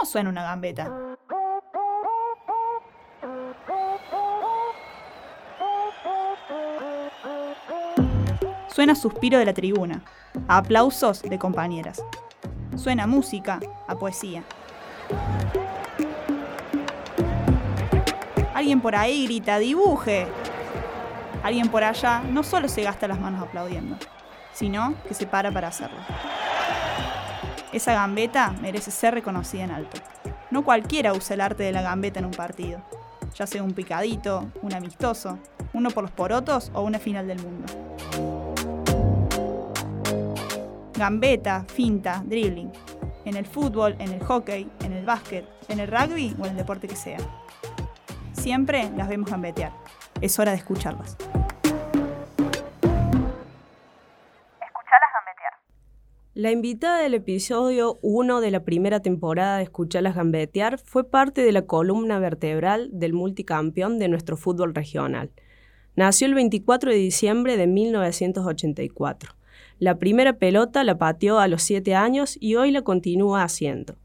¿Cómo suena una gambeta? Suena suspiro de la tribuna, a aplausos de compañeras. Suena música, a poesía. Alguien por ahí grita, dibuje. Alguien por allá no solo se gasta las manos aplaudiendo, sino que se para para hacerlo. Esa gambeta merece ser reconocida en alto. No cualquiera usa el arte de la gambeta en un partido, ya sea un picadito, un amistoso, uno por los porotos o una final del mundo. Gambeta, finta, dribbling. En el fútbol, en el hockey, en el básquet, en el rugby o en el deporte que sea. Siempre las vemos gambetear. Es hora de escucharlas. La invitada del episodio 1 de la primera temporada de Escuchalas Gambetear fue parte de la columna vertebral del multicampeón de nuestro fútbol regional. Nació el 24 de diciembre de 1984. La primera pelota la pateó a los 7 años y hoy la continúa haciendo.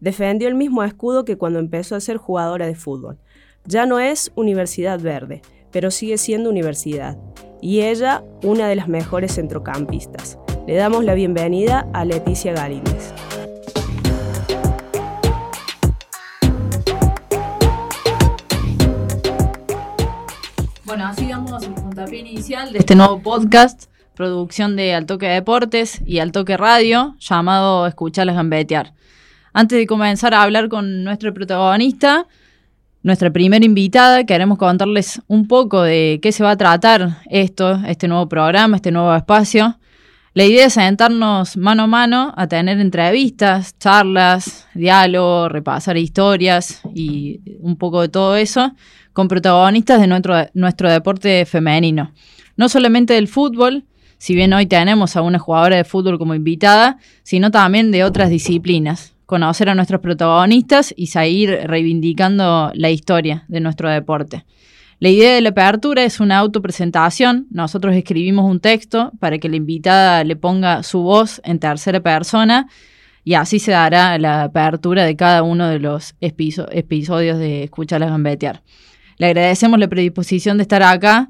Defendió el mismo escudo que cuando empezó a ser jugadora de fútbol. Ya no es Universidad Verde, pero sigue siendo universidad. Y ella, una de las mejores centrocampistas. Le damos la bienvenida a Leticia Galíndez. Bueno, así damos el puntapié inicial de este nuevo podcast, producción de Altoque Deportes y Altoque Radio, llamado Escucharlas Gambetear. Antes de comenzar a hablar con nuestro protagonista, nuestra primera invitada, queremos contarles un poco de qué se va a tratar esto, este nuevo programa, este nuevo espacio. La idea es sentarnos mano a mano a tener entrevistas, charlas, diálogo, repasar historias y un poco de todo eso con protagonistas de nuestro, nuestro deporte femenino. No solamente del fútbol, si bien hoy tenemos a una jugadora de fútbol como invitada, sino también de otras disciplinas. Conocer a nuestros protagonistas y seguir reivindicando la historia de nuestro deporte. La idea de la apertura es una autopresentación. Nosotros escribimos un texto para que la invitada le ponga su voz en tercera persona y así se dará la apertura de cada uno de los episodios de Escucharlas Gambetear. Le agradecemos la predisposición de estar acá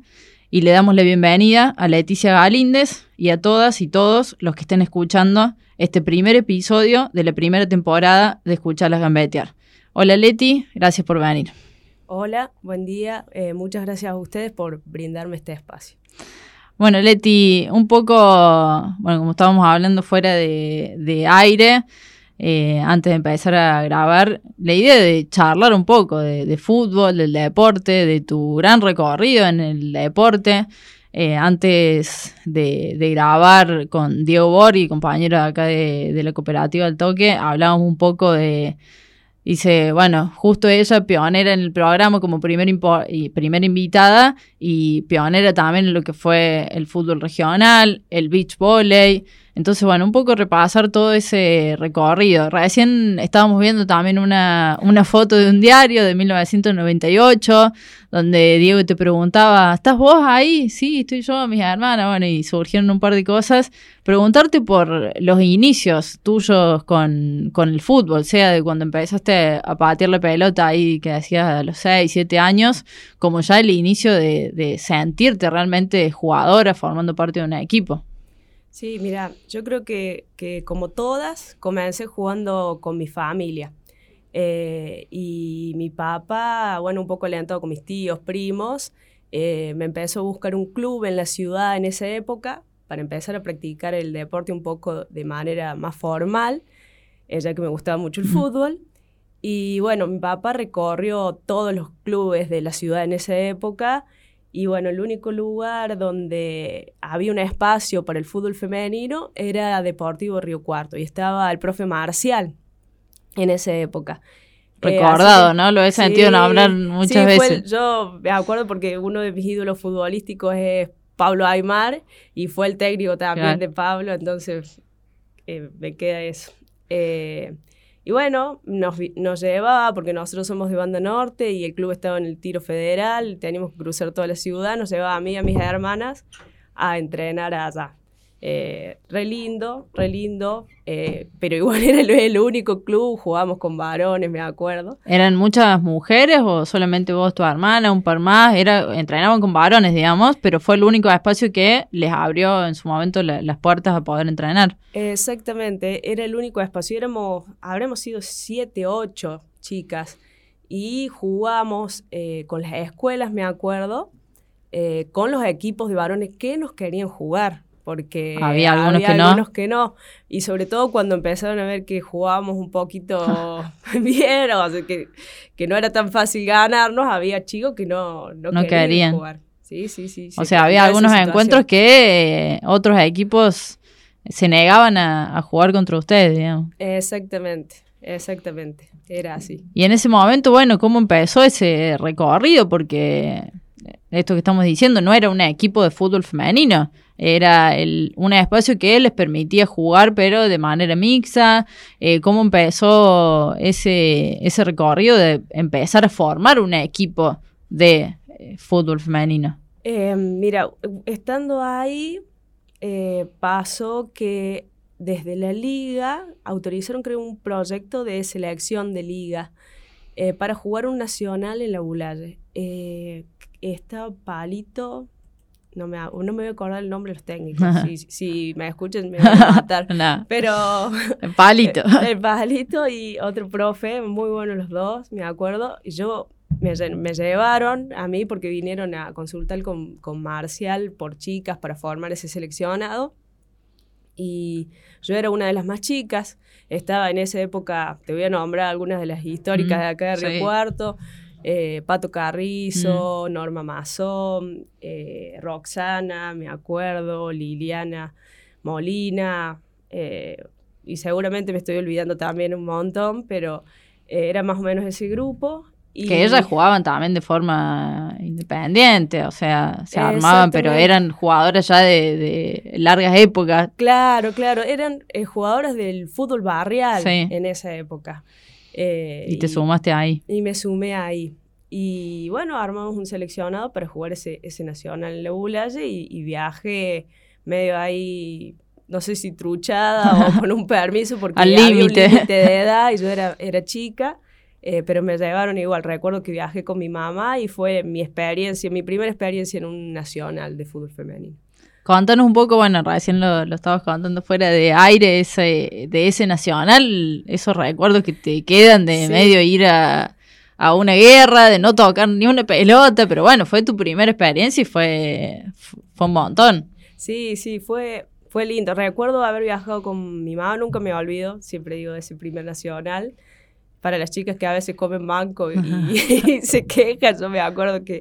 y le damos la bienvenida a Leticia Galíndez y a todas y todos los que estén escuchando este primer episodio de la primera temporada de Escucharlas Gambetear. Hola Leti, gracias por venir. Hola, buen día. Eh, muchas gracias a ustedes por brindarme este espacio. Bueno, Leti, un poco, bueno, como estábamos hablando fuera de, aire, eh, antes de empezar a grabar, la idea de charlar un poco de, fútbol, del deporte, de tu gran recorrido en el deporte. Eh, antes de, grabar con Diego Borghi, compañero acá de, de la cooperativa del Toque, hablábamos un poco de Dice, bueno, justo ella, pionera en el programa como primer y primera invitada y pionera también en lo que fue el fútbol regional, el beach volley, entonces, bueno, un poco repasar todo ese recorrido. Recién estábamos viendo también una, una foto de un diario de 1998, donde Diego te preguntaba, ¿estás vos ahí? Sí, estoy yo, mis hermanas, bueno, y surgieron un par de cosas. Preguntarte por los inicios tuyos con, con el fútbol, sea de cuando empezaste a patear la pelota ahí que hacías a los 6, 7 años, como ya el inicio de, de sentirte realmente jugadora formando parte de un equipo. Sí, mira, yo creo que, como todas, comencé jugando con mi familia. Eh, y mi papá, bueno, un poco alentado con mis tíos, primos, eh, me empezó a buscar un club en la ciudad en esa época para empezar a practicar el deporte un poco de manera más formal, eh, ya que me gustaba mucho el fútbol. Y bueno, mi papá recorrió todos los clubes de la ciudad en esa época y bueno, el único lugar donde había un espacio para el fútbol femenino era Deportivo Río Cuarto y estaba el profe Marcial en esa época. Eh, Recordado, ¿no? Lo he sentido hablar muchas veces. yo me acuerdo porque uno de mis ídolos futbolísticos es Pablo Aymar y fue el técnico también de Pablo, entonces eh, me queda eso. Eh, y bueno, nos, nos llevaba, porque nosotros somos de Banda Norte y el club estaba en el tiro federal, teníamos que cruzar toda la ciudad, nos llevaba a mí y a mis hermanas a entrenar allá. Eh, re lindo, re lindo, eh, pero igual era el, el, único club, jugábamos con varones, me acuerdo. ¿Eran muchas mujeres o solamente vos, tu hermana, un par más? Era, entrenaban con varones, digamos, pero fue el único espacio que les abrió en su momento la, las puertas a poder entrenar. Exactamente, era el único espacio, éramos, habremos sido siete, ocho chicas y jugamos eh, con las escuelas, me acuerdo, con los equipos de varones que nos querían jugar porque había algunos, había que, algunos no. que no. Y sobre todo cuando empezaron a ver que jugábamos un poquito bien, o sea, que, que, no era tan fácil ganarnos, había chicos que no, no, no querían, querían, jugar. Sí, sí, sí. O sea, había algunos encuentros que eh, otros equipos se negaban a, a, jugar contra ustedes, digamos. Exactamente, exactamente. Era así. Y en ese momento, bueno, ¿cómo empezó ese recorrido? Porque esto que estamos diciendo no era un equipo de fútbol femenino era el, un espacio que les permitía jugar, pero de manera mixta. Eh, ¿Cómo empezó ese, ese recorrido de empezar a formar un equipo de eh, fútbol femenino? Eh, mira, estando ahí, eh, pasó que desde la liga autorizaron, creo, un proyecto de selección de liga eh, para jugar un nacional en la Bulaye. está Palito, no me, no me voy a acordar el nombre de los técnicos. si, si, me escuchan me van a matar. no. Pero. El palito. El palito y otro profe, muy buenos los dos, me acuerdo. Y yo me, me llevaron a mí porque vinieron a consultar con, con Marcial por chicas para formar ese seleccionado. Y yo era una de las más chicas. Estaba en esa época, te voy a nombrar algunas de las históricas mm, de acá de Río sí. Cuarto. Eh, Pato Carrizo, mm. Norma Mazón, eh, Roxana, me acuerdo, Liliana Molina, eh, y seguramente me estoy olvidando también un montón, pero era más o menos ese grupo. Y... Que ellas jugaban también de forma independiente, o sea, se armaban, pero eran jugadoras ya de, de, largas épocas. Claro, claro, eran jugadoras del fútbol barrial sí. en esa época. Eh, y te y, sumaste ahí. Y me sumé ahí. Y bueno, armamos un seleccionado para jugar ese, ese nacional en la Bulaye y, y, viajé medio ahí, no sé si truchada o con un permiso, porque Al había límite. un límite de edad y yo era, era chica. Eh, pero me llevaron igual, recuerdo que viajé con mi mamá y fue mi experiencia, mi primera experiencia en un nacional de fútbol femenino. Contanos un poco, bueno, recién lo, lo estabas contando fuera de aire, ese, de ese nacional, esos recuerdos que te quedan de sí. medio ir a, a, una guerra, de no tocar ni una pelota, pero bueno, fue tu primera experiencia y fue, fue un montón. Sí, sí, fue, fue lindo. Recuerdo haber viajado con mi mamá, nunca me olvido, siempre digo de ese primer nacional. Para las chicas que a veces comen banco y, y se quejan, yo me acuerdo que,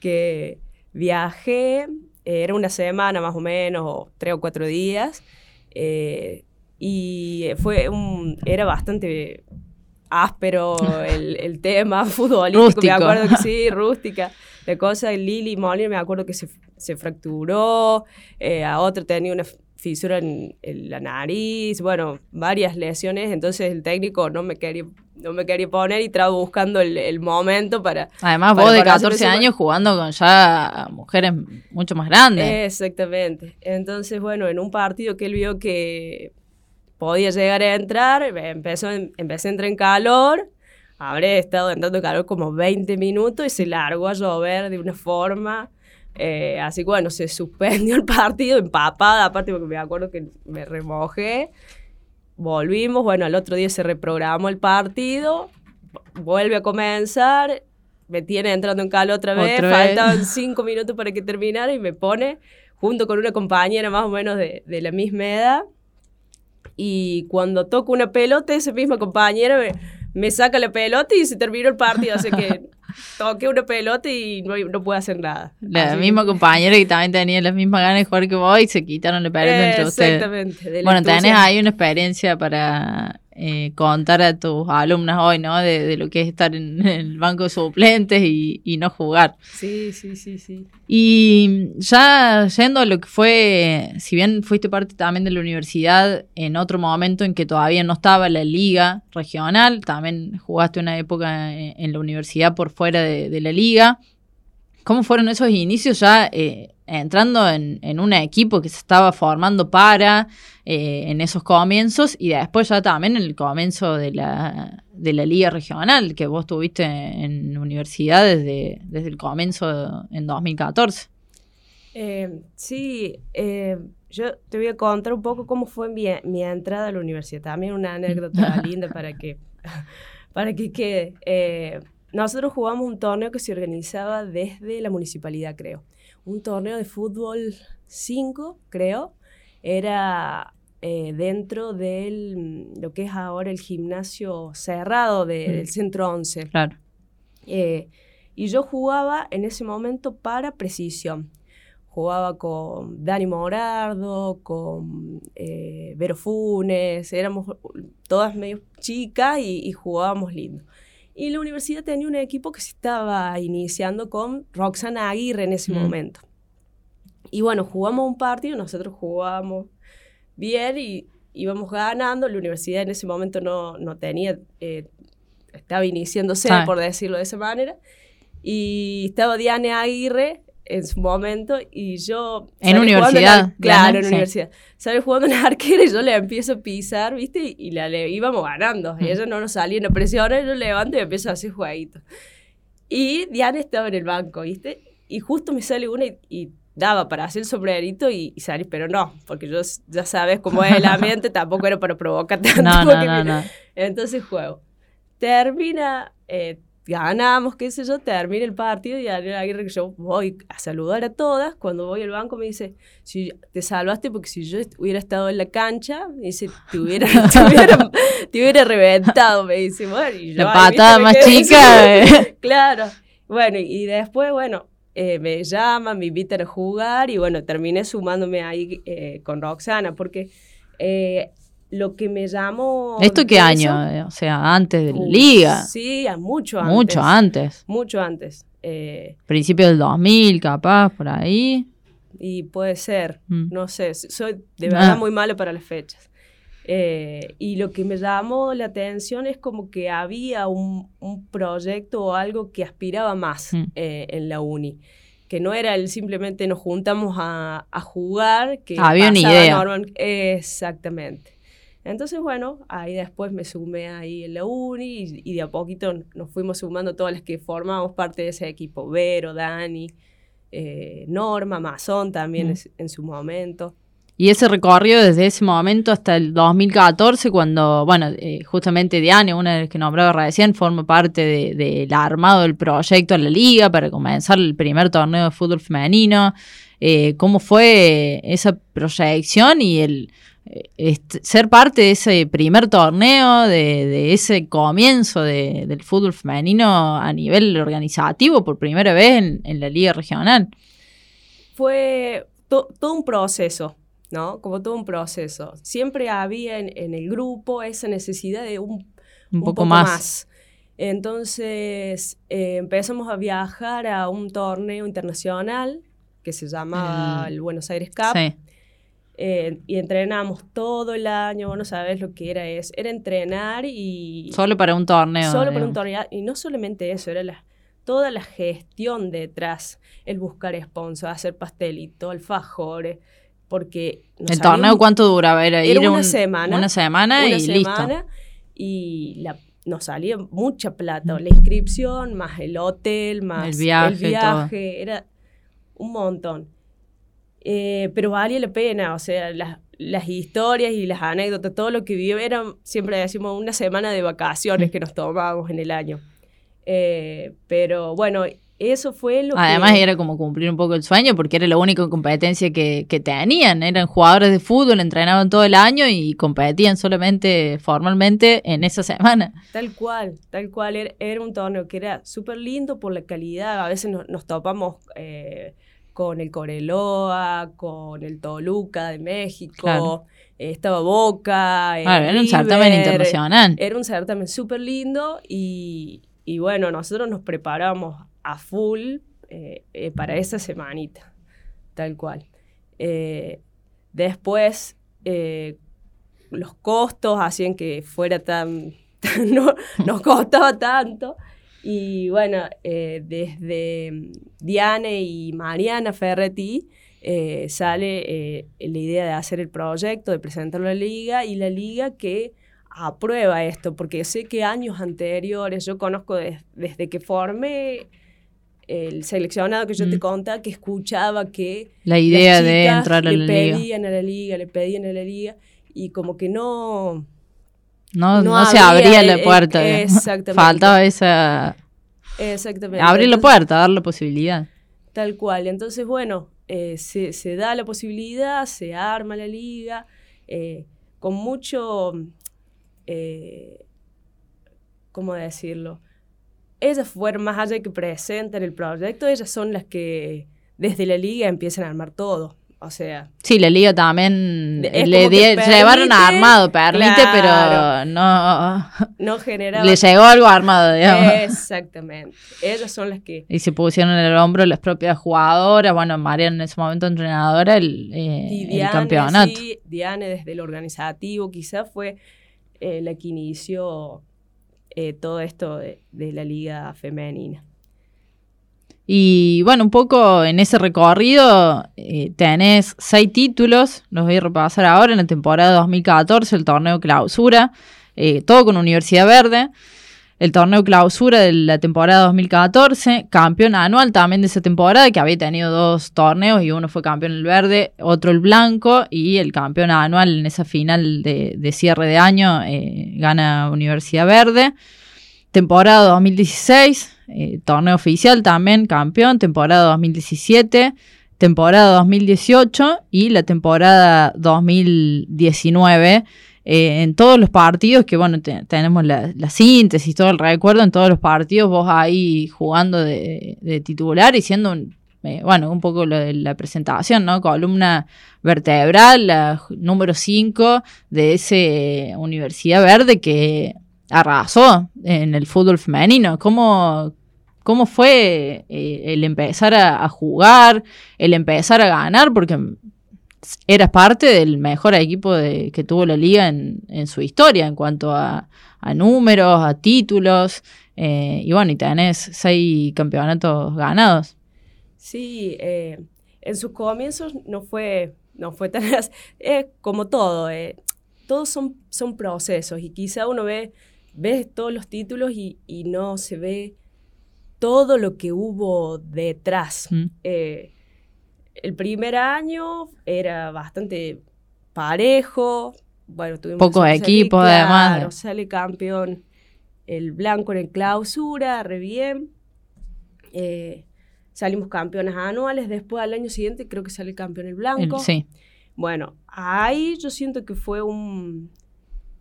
que viajé era una semana más o menos, o tres o cuatro días, eh, y fue un, era bastante áspero el, el tema futbolístico, Rústico. me acuerdo que sí, rústica, la cosa, Lili Molina me acuerdo que se, se fracturó, eh, a otro tenía una fisura en, en, la nariz, bueno, varias lesiones, entonces el técnico no me quería, no me quería poner y estaba buscando el, el momento para... Además para vos de 14 años jugando con ya mujeres mucho más grandes. Exactamente. Entonces, bueno, en un partido que él vio que podía llegar a entrar, empezó, empecé a entrar en calor, habré estado entrando en calor como 20 minutos y se largó a llover de una forma... Eh, así que bueno, se suspendió el partido empapada, aparte porque me acuerdo que me remojé. Volvimos, bueno, al otro día se reprogramó el partido, vuelve a comenzar, me tiene entrando en calor otra vez, ¿Otra faltaban vez? cinco minutos para que terminara y me pone junto con una compañera más o menos de, de la misma edad. Y cuando toco una pelota, esa misma compañera me, me saca la pelota y se terminó el partido, así que toqué una pelota y no, no pude hacer nada. La Así misma que- compañera que también tenía las mismas ganas de jugar que vos y se quitaron la pelota entre ustedes. Exactamente. Bueno, tenés ahí una experiencia para eh, contar a tus alumnas hoy, ¿no? De, de lo que es estar en, el banco de suplentes y, y no jugar. Sí, sí, sí, sí. Y ya yendo a lo que fue, si bien fuiste parte también de la universidad en otro momento en que todavía no estaba la liga regional, también jugaste una época en, en la universidad por fuera de, de la liga. ¿Cómo fueron esos inicios ya eh, entrando en, en, un equipo que se estaba formando para eh, en esos comienzos y después ya también en el comienzo de la, de la liga regional que vos tuviste en universidad desde, desde el comienzo en 2014? Eh, sí, eh, yo te voy a contar un poco cómo fue mi, mi entrada a la universidad. También una anécdota linda para que, para que quede. Eh, nosotros jugamos un torneo que se organizaba desde la municipalidad, creo. Un torneo de fútbol 5, creo. Era eh, dentro de lo que es ahora el gimnasio cerrado de, del Centro 11. Claro. Eh, y yo jugaba en ese momento para precisión. Jugaba con Dani Morardo, con eh, Vero Funes, éramos todas medio chicas y, y jugábamos lindo. Y la universidad tenía un equipo que se estaba iniciando con Roxana Aguirre en ese Mm. momento. Y bueno, jugamos un partido, nosotros jugábamos bien y íbamos ganando. La universidad en ese momento no, no tenía, eh, estaba iniciándose, Ah. por decirlo de esa manera. Y estaba Diana Aguirre en su momento y yo... En universidad, ar- Claro, en sí. universidad. Salí jugando en la arquera y yo le empiezo a pisar, ¿viste? Y, y la le íbamos ganando. Mm. Y ella no nos salía en la presión, yo levanto y empiezo a hacer jueguitos. Y Diana estaba en el banco, ¿viste? Y justo me sale una y, y daba para hacer el sombrerito y, y salir, pero no, porque yo ya sabes cómo es el ambiente, tampoco era para provocar tanto. No, no, no, me- no. Entonces juego. Termina, eh, ganamos, qué sé yo, termina el partido y Daniel Aguirre, que yo voy a saludar a todas. Cuando voy al banco me dice, si te salvaste porque si yo hubiera estado en la cancha, me dice, te hubiera, te hubiera, te hubiera reventado, me dice. Bueno, y yo La patada más chica. eh. Claro. Bueno, y después, bueno, eh, me llaman, me invitan a jugar y bueno, terminé sumándome ahí eh, con Roxana porque eh, lo que me llamó... ¿Esto qué año? eso- O sea, antes de la liga. Sí, mucho antes. Mucho antes. Mucho antes. Eh, Principio del 2000, capaz, por ahí. y puede ser, Mm. no sé, soy de verdad Ah. muy malo para las fechas. Eh, y lo que me llamó la atención es como que había un, un proyecto o algo que aspiraba más Mm. eh, en la uni. Que no era el simplemente nos juntamos a, a jugar, que Había una idea. normal- Exactamente. Entonces, bueno, ahí después me sumé ahí en la uni y, y de a poquito nos fuimos sumando todas las que formamos parte de ese equipo. Vero, Dani, eh, Norma, Mazón también Mm. es- en su momento. Y ese recorrido desde ese momento hasta el 2014, cuando, bueno, eh, justamente Diane, una de las que nombraba recién, forma parte de- del armado del proyecto a la liga para comenzar el primer torneo de fútbol femenino. Eh, ¿Cómo fue esa proyección y el ser parte de ese primer torneo, de, de ese comienzo de- del fútbol femenino a nivel organizativo por primera vez en, en la liga regional? Fue to- todo un proceso, ¿no? Como todo un proceso. Siempre había en, en el grupo esa necesidad de un Un, poco, más. Entonces eh, empezamos a viajar a un torneo internacional que se llama El- el Buenos Aires Cup. Sí. Eh, y entrenamos todo el año, vos no sabés lo que era eso. Era entrenar y... Solo para un torneo. Solo para un torneo. Y no solamente eso, era la, toda la gestión detrás. El buscar sponsors, hacer pastelito, alfajores. Porque... ¿El salió torneo cuánto duraba? Era, Era ir una un- semana. Una semana una y listo. y la, nos salía mucha plata. La inscripción, más el hotel, más El viaje, el viaje, era un montón. Eh, pero valía la pena, o sea, las, las historias y las anécdotas, todo lo que viví, eran, siempre decimos, una semana de vacaciones que nos tomábamos en el año. Eh, pero bueno, eso fue lo Además que... era como cumplir un poco el sueño porque era la única competencia que, que tenían. Eran jugadores de fútbol, entrenaban todo el año y competían solamente formalmente en esa semana. Tal cual, tal cual. Era, era un torneo que era súper lindo por la calidad. A veces nos, nos topamos eh, con el Coreloa, con el Toluca de México, Claro. eh, estaba Boca. Claro, era un certamen internacional. Era un certamen súper lindo y, y bueno, nosotros nos preparamos a full eh, eh, para esa semanita, tal cual. Eh, después, los costos hacían que fuera tan, tan- no, nos costaba tanto Y bueno, eh, desde Diane y Mariana Ferretti eh, sale eh, la idea de hacer el proyecto, de presentarlo a la liga y la liga que aprueba esto, porque sé que años anteriores, yo conozco desde que formé el seleccionado que yo te contaba, que escuchaba que la idea de entrar a la liga. Le pedían a la liga, le pedían a la liga, y como que no... No, no, se abría la puerta. exactamente. Faltaba esa... Exactamente. Abrir la puerta, dar la posibilidad. Tal cual. Entonces, bueno, eh, se, se, da la posibilidad, se arma la liga, eh, con mucho... Eh, ¿Cómo decirlo? ellas fueron más allá que presenten el proyecto, ellas son las que desde la liga empiezan a armar todo. O sea. Sí, la liga también le llevaron armado, permite, pero no. No generaba. Le llegó algo armado, digamos. Exactamente. Ellas son las que. Y se pusieron en el hombro las propias jugadoras. Bueno, María en ese momento entrenadora, el, eh, campeonato. Sí, Diane desde el organizativo, quizás fue eh, la que inició eh, todo esto de, la liga femenina. Y bueno, un poco en ese recorrido eh, tenés seis títulos, los voy a repasar ahora, en la temporada 2014, el torneo clausura, eh, todo con Universidad Verde el torneo clausura de la temporada 2014, campeón anual también de esa temporada, que había tenido dos torneos y uno fue campeón el verde, otro el blanco, y el campeón anual en esa final de, cierre de año eh, gana Universidad Verde. Temporada 2016, eh, torneo oficial también, campeón, temporada 2017, temporada 2018 y la temporada 2019 eh, en todos los partidos, que bueno, tenemos la, síntesis, todo el recuerdo, en todos los partidos vos ahí jugando de, titular y siendo un, eh, bueno, un poco lo de la presentación, ¿no? Columna vertebral, la número 5 de ese Universidad Verde que arrasó en el fútbol femenino. ¿Cómo, cómo fue eh, el empezar a, jugar, el empezar a ganar? Porque eras parte del mejor equipo que tuvo la liga en, su historia en cuanto a, números, a títulos. Eh, y bueno, y tenés seis campeonatos ganados. Sí, eh, en sus comienzos no fue, no fue tan... Es como todo, eh, todos son, son procesos y quizá uno ve, ve todos los títulos y, no se ve todo lo que hubo detrás. Mm el primer año era bastante parejo. Bueno, tuvimos pocos equipos además. Sale campeón el blanco en clausura, re bien. Eh, salimos campeones anuales. Después al año siguiente creo que sale campeón el blanco. sí. Bueno, ahí yo siento que fue un,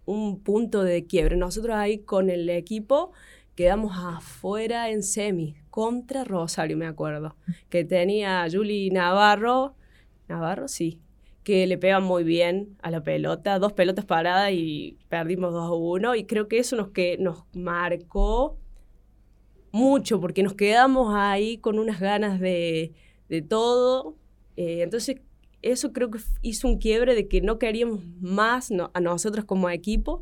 un punto de quiebre. Nosotros ahí con el equipo quedamos afuera en semi contra Rosario, me acuerdo, que tenía Julie Navarro, Navarro, sí, que le pega muy bien a la pelota, dos pelotas paradas y perdimos 2 a 1 y creo que eso nos, que, nos marcó mucho porque nos quedamos ahí con unas ganas de, de todo. Eh, entonces, eso creo que hizo un quiebre de que no queríamos más a nosotros como equipo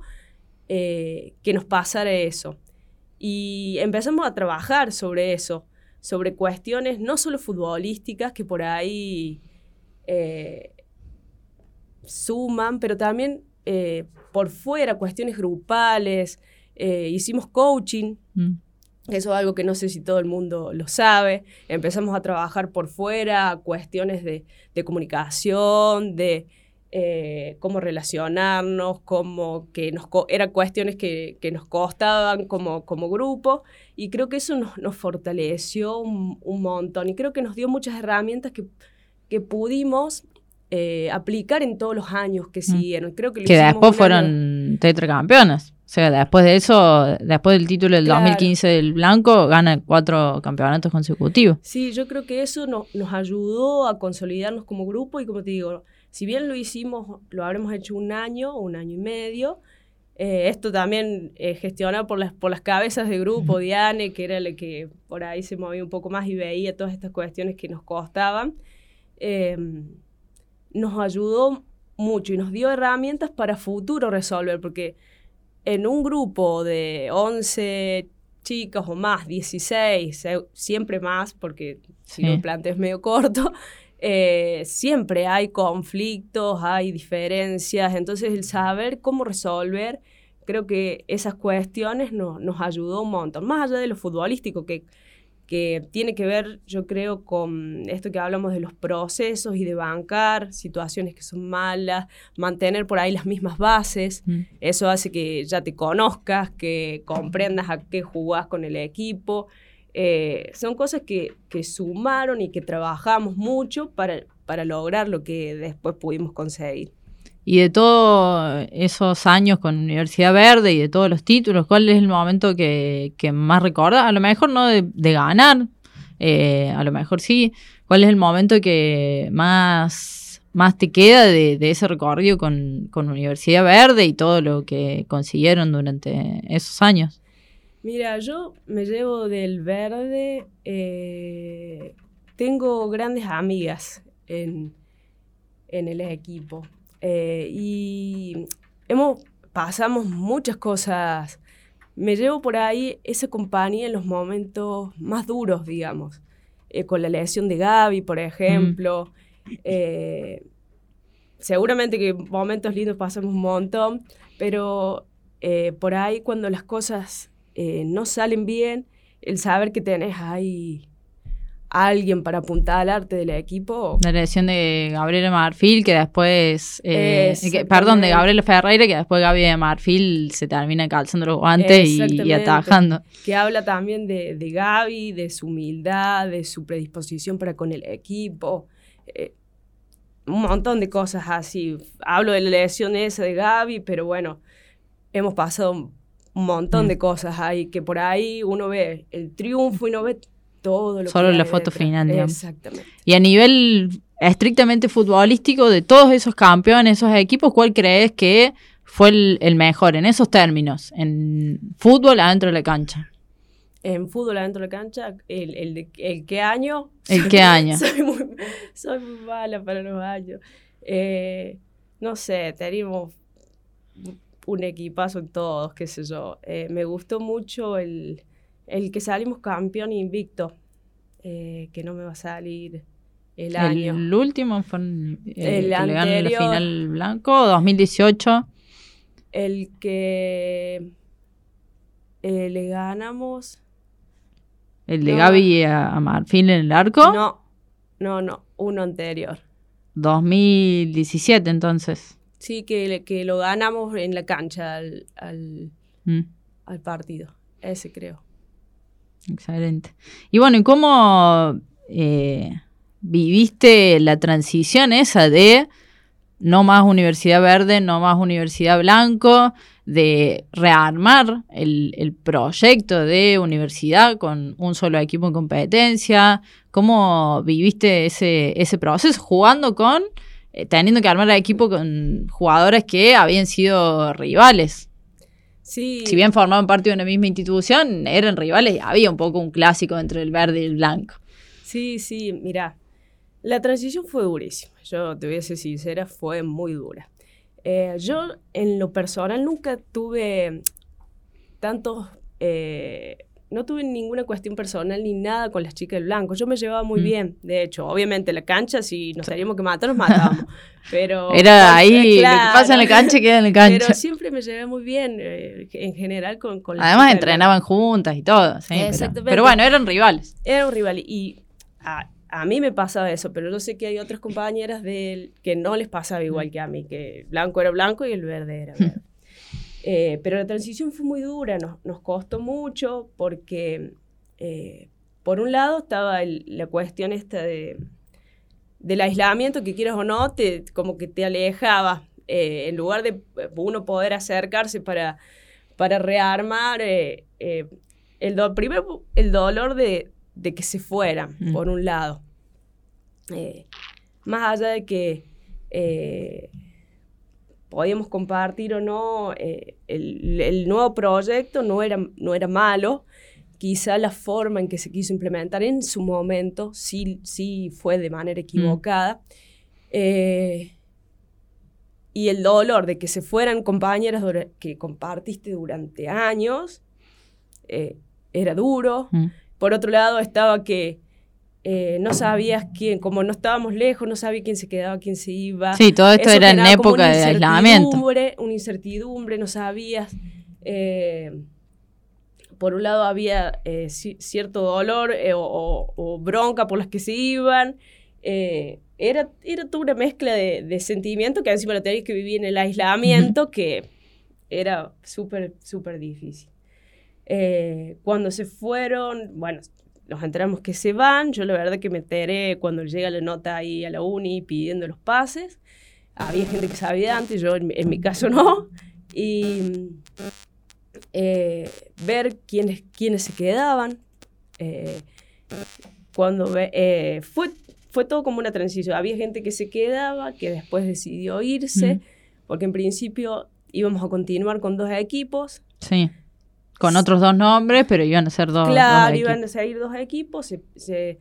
eh, que nos pasara eso. Y empezamos a trabajar sobre eso, sobre cuestiones no solo futbolísticas que por ahí eh, suman, pero también eh, por fuera, cuestiones grupales. Hicimos coaching. Mm. Eso es algo que no sé si todo el mundo lo sabe. Empezamos a trabajar por fuera, cuestiones de, de comunicación, de eh, cómo relacionarnos, cómo que nos eran cuestiones que, que, nos costaban como, como grupo y creo que eso nos, nos fortaleció un, un, montón y creo que nos dio muchas herramientas que, que pudimos eh, aplicar en todos los años que mm. siguieron. Creo que, que después fueron tetracampeones. O sea, después de eso, después del título del 2015 del Blanco, gana cuatro campeonatos consecutivos. Sí, yo creo que eso nos ayudó a consolidarnos como grupo y como te digo, si bien lo hicimos, lo habremos hecho un año, un año y medio, eh, esto también eh, gestionado por las, por las cabezas de grupo, Diane, que era la que por ahí se movía un poco más y veía todas estas cuestiones que nos costaban, em, nos ayudó mucho y nos dio herramientas para futuro resolver, porque en un grupo de 11 chicas o más, 16, eh, siempre más, porque si lo planteas medio corto, eh, siempre hay conflictos, hay diferencias, entonces el saber cómo resolver, creo que esas cuestiones no- nos ayudó un montón, más allá de lo futbolístico, que, que tiene que ver, yo creo, con esto que hablamos de los procesos y de bancar situaciones que son malas, mantener por ahí las mismas bases. Mm. Eso hace que ya te conozcas, que comprendas a qué jugás con el equipo. Eh, son cosas que, que sumaron y que trabajamos mucho para, para lograr lo que después pudimos conseguir. Y de todos esos años con Universidad Verde y de todos los títulos, ¿cuál es el momento que, más recordás? A lo mejor no de, ganar, eh, a lo mejor sí. ¿Cuál es el momento que más, más te queda de, de ese recorrido con, con Universidad Verde y todo lo que consiguieron durante esos años? Mira, yo me llevo del verde, eh, tengo grandes amigas en, en el equipo eh, y hemos, pasamos muchas cosas. Me llevo por ahí esa compañía en los momentos más duros, digamos, eh, con la lesión de Gaby, por ejemplo. Eh, seguramente que momentos lindos pasamos un montón, pero por ahí cuando las cosas no salen bien, el saber que tenés ahí alguien para apuntalarte del equipo. La lesión de Gabriela Marfil, que después. eh, que- perdón, de Gabriela Ferreira, que después Gaby de Marfil se termina calzando los guantes y, y atajando. que habla también de, de Gaby, de su humildad, de su predisposición para con el equipo. eh, un montón de cosas así. Hablo de la lesión esa de Gaby, pero bueno, hemos pasado un montón Mm. de cosas ahí, que por ahí uno ve el triunfo y no ve todo lo Solo que la foto detrás. final, digamos. Exactamente. Y a nivel estrictamente futbolístico, de todos esos campeones, esos equipos, ¿cuál crees que fue el, el mejor en esos términos? En fútbol adentro de la cancha. En fútbol adentro de la cancha, el, el, el qué año. ¿El qué año? soy, muy, soy muy mala para los años. Eh, no sé, teníamos un equipazo en todos, qué sé yo. Eh, me gustó mucho el, el que salimos campeón invicto, eh, que no me va a salir el año. El último fue eh, El que le ganó la anterior. final blanco, 2018. El que eh, le ganamos. El de No. Gaby a, a Marfil en el arco. No, no, no, uno anterior. 2017 entonces. Sí, que, que lo ganamos en la cancha al, al, Mm, al partido. Ese creo. Excelente. Y bueno, ¿y cómo eh, viviste la transición esa de no más Universidad Verde, no más Universidad Blanco, de rearmar el, el proyecto de universidad con un solo equipo en competencia? ¿Cómo viviste ese, ese proceso jugando con, eh, teniendo que armar el equipo con jugadores que habían sido rivales? Sí, Si bien formaban parte de una misma institución, eran rivales y había un poco un clásico entre el verde y el blanco. sí, sí, mira. La transición fue durísima. Yo te voy a ser sincera, fue muy dura. Eh, yo, en lo personal, nunca tuve tantos. eh, no tuve ninguna cuestión personal ni nada con las chicas del blanco. Yo me llevaba muy Mm. bien. De hecho, obviamente, la cancha, si nos teníamos que matar, nos matábamos. Pero. Era ahí, lo que Claro. pasa en la cancha queda en la cancha. Pero siempre me llevé muy bien, eh, en general, con, con las Además entrenaban juntas y todo. sí, Exactamente. Pero, bueno, eran rivales. Era un rival y a, a mí me pasaba eso, pero yo sé que hay otras compañeras de que no les pasaba igual que a mí, que blanco era blanco y el verde era verde. Eh, pero la transición fue muy dura, nos, nos costó mucho porque, eh, por un lado, estaba el- la cuestión esta de, del aislamiento, que quieras o no, te, como que te alejaba. Eh, en lugar de uno poder acercarse para, para rearmar, el do- primero el dolor de, de que se fueran, Mm. por un lado. Más allá de que podíamos compartir o no, eh, el, el nuevo proyecto no era, no era malo. Quizá la forma en que se quiso implementar en su momento sí, sí fue de manera equivocada. Eh, y el dolor de que se fueran compañeras que compartiste durante años, eh, era duro. Mm. Por otro lado estaba que eh, no sabías quién, como no estábamos lejos, no sabía quién se quedaba, quién se iba. Sí, todo esto Eso era en época de aislamiento. Una incertidumbre, no sabías. eh, por un lado había eh, ci- cierto dolor eh, o, bronca por las que se iban. eh, era, era toda una mezcla de, de sentimientos que encima lo tenías que vivir en el aislamiento, que era súper, súper difícil. Cuando se fueron, bueno, nos enteramos que se van. Yo la verdad que me enteré cuando llega la nota ahí a la uni pidiendo los pases. Había gente que sabía antes, yo en, mi- en mi caso no. Y eh, ver quiénes, quiénes se quedaban. eh, cuando eh, fue, fue todo como una transición. Había gente que se quedaba, que después decidió irse, Mm. porque en principio íbamos a continuar con dos equipos. Sí. Con otros dos nombres, pero iban a ser dos. Claro, dos iban a salir dos equipos. Se, se,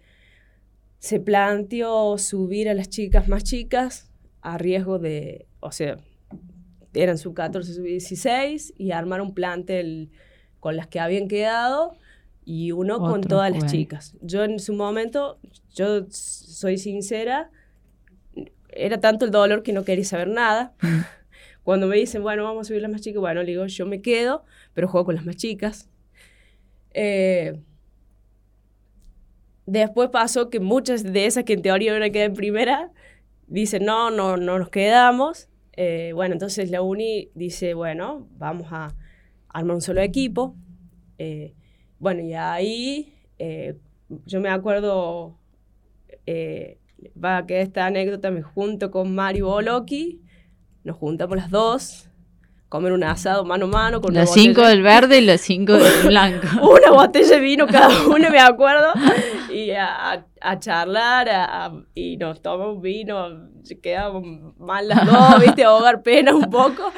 se planteó subir a las chicas más chicas a riesgo de, o sea, eran sub 14, sub 16 y armar un plantel con las que habían quedado y uno con todas las chicas. Yo en su momento, yo soy sincera, era tanto el dolor que no quería saber nada. Cuando me dicen, bueno, vamos a subir las más chicas, bueno, le digo, yo me quedo, pero juego con las más chicas. Eh, después pasó que muchas de esas que en teoría iban a quedar en primera, dicen, no, no, no nos quedamos. Eh, bueno, entonces la uni dice, bueno, vamos a armar un solo equipo. Eh, bueno, y ahí yo me acuerdo, va a quedar esta anécdota, me junto con Mario Boloki, nos juntamos las dos, comer un asado mano a mano con Los cinco del verde y los cinco del blanco. una botella de vino cada uno, me acuerdo, y a, a- charlar, a- y nos tomamos vino, quedamos mal las dos, viste, a ahogar pena un poco,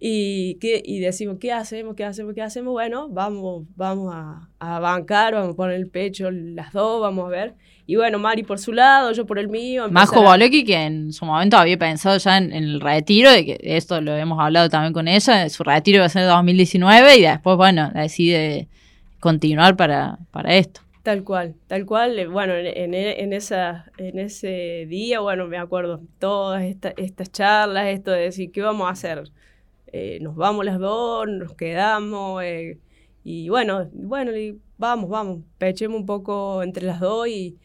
y, ¿qué- y decimos, ¿qué hacemos? ¿Qué hacemos? ¿Qué hacemos? Bueno, vamos, vamos a, a bancar, vamos a poner el pecho las dos, vamos a ver. Y bueno, Mari por su lado, yo por el mío. Majo Boloki, que en su momento había pensado ya en, en el retiro, de que esto lo hemos hablado también con ella, su retiro iba a ser en 2019 y después, bueno, decide continuar para, para esto. Tal cual, tal cual. eh, Bueno, en, en- en esa, en ese día, bueno, me acuerdo todas esta- estas charlas, esto de decir, ¿qué vamos a hacer? Eh, nos vamos las dos, nos quedamos, eh, y bueno, bueno, vamos, vamos, pechemos un poco entre las dos y,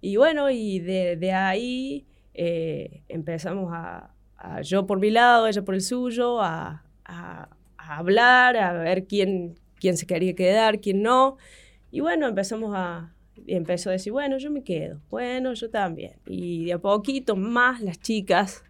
y bueno, y de, de ahí eh, empezamos a, a- yo por mi lado, ella por el suyo, a, a- hablar, a ver quién, quién se quería quedar, quién no. Y bueno, empezamos a, empezó a decir, bueno, yo me quedo, bueno, yo también. Y de a poquito más las chicas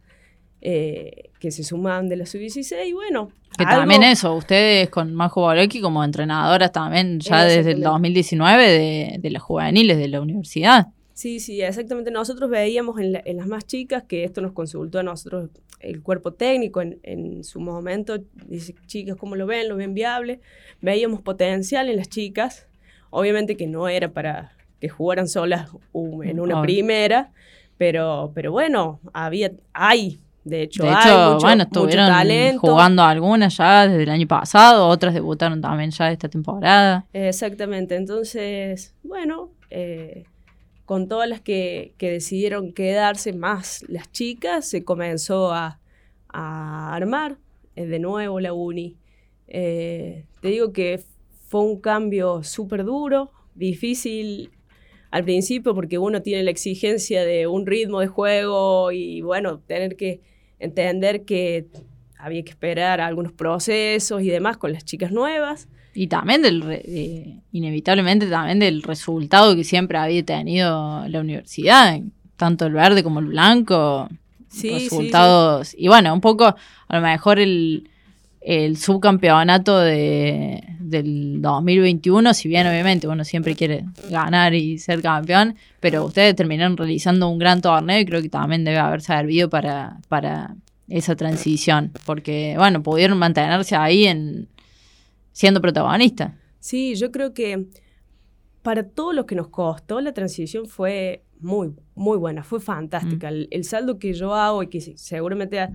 eh, que se suman de la sub-16, y bueno. Que algo- también eso, ustedes con Majo Boloki como entrenadoras también ya desde el Exactamente. 2019 de, de las juveniles de la universidad. Sí, sí, exactamente. Nosotros veíamos en, la- en las más chicas que esto nos consultó a nosotros el cuerpo técnico en, en su momento. Dice, chicas, ¿cómo lo ven? ¿Lo ven viable? Veíamos potencial en las chicas. Obviamente que no era para que jugaran solas en una primera, pero, pero bueno, había, hay, de hecho, De hay hecho, mucho, bueno, estuvieron talento. jugando algunas ya desde el año pasado, otras debutaron también ya esta temporada. Exactamente, entonces, bueno, eh, con todas las que, que decidieron quedarse más las chicas, se comenzó a, a armar eh, de nuevo la uni. Eh, te digo que fue un cambio súper duro, difícil al principio porque uno tiene la exigencia de un ritmo de juego y bueno, tener que entender que había que esperar algunos procesos y demás con las chicas nuevas. Y también del, re- eh, inevitablemente también del resultado que siempre había tenido la universidad, tanto el verde como el blanco, Sí, sí, sí. resultados. Y bueno, un poco, a lo mejor el, el subcampeonato de, del 2021, si bien obviamente uno siempre quiere ganar y ser campeón, pero ustedes terminaron realizando un gran torneo y creo que también debe haber servido para, para esa transición, porque bueno, pudieron mantenerse ahí en siendo protagonistas. Sí, yo creo que para todo lo que nos costó, la transición fue muy, muy buena, fue fantástica. El, el saldo que yo hago y que se- seguramente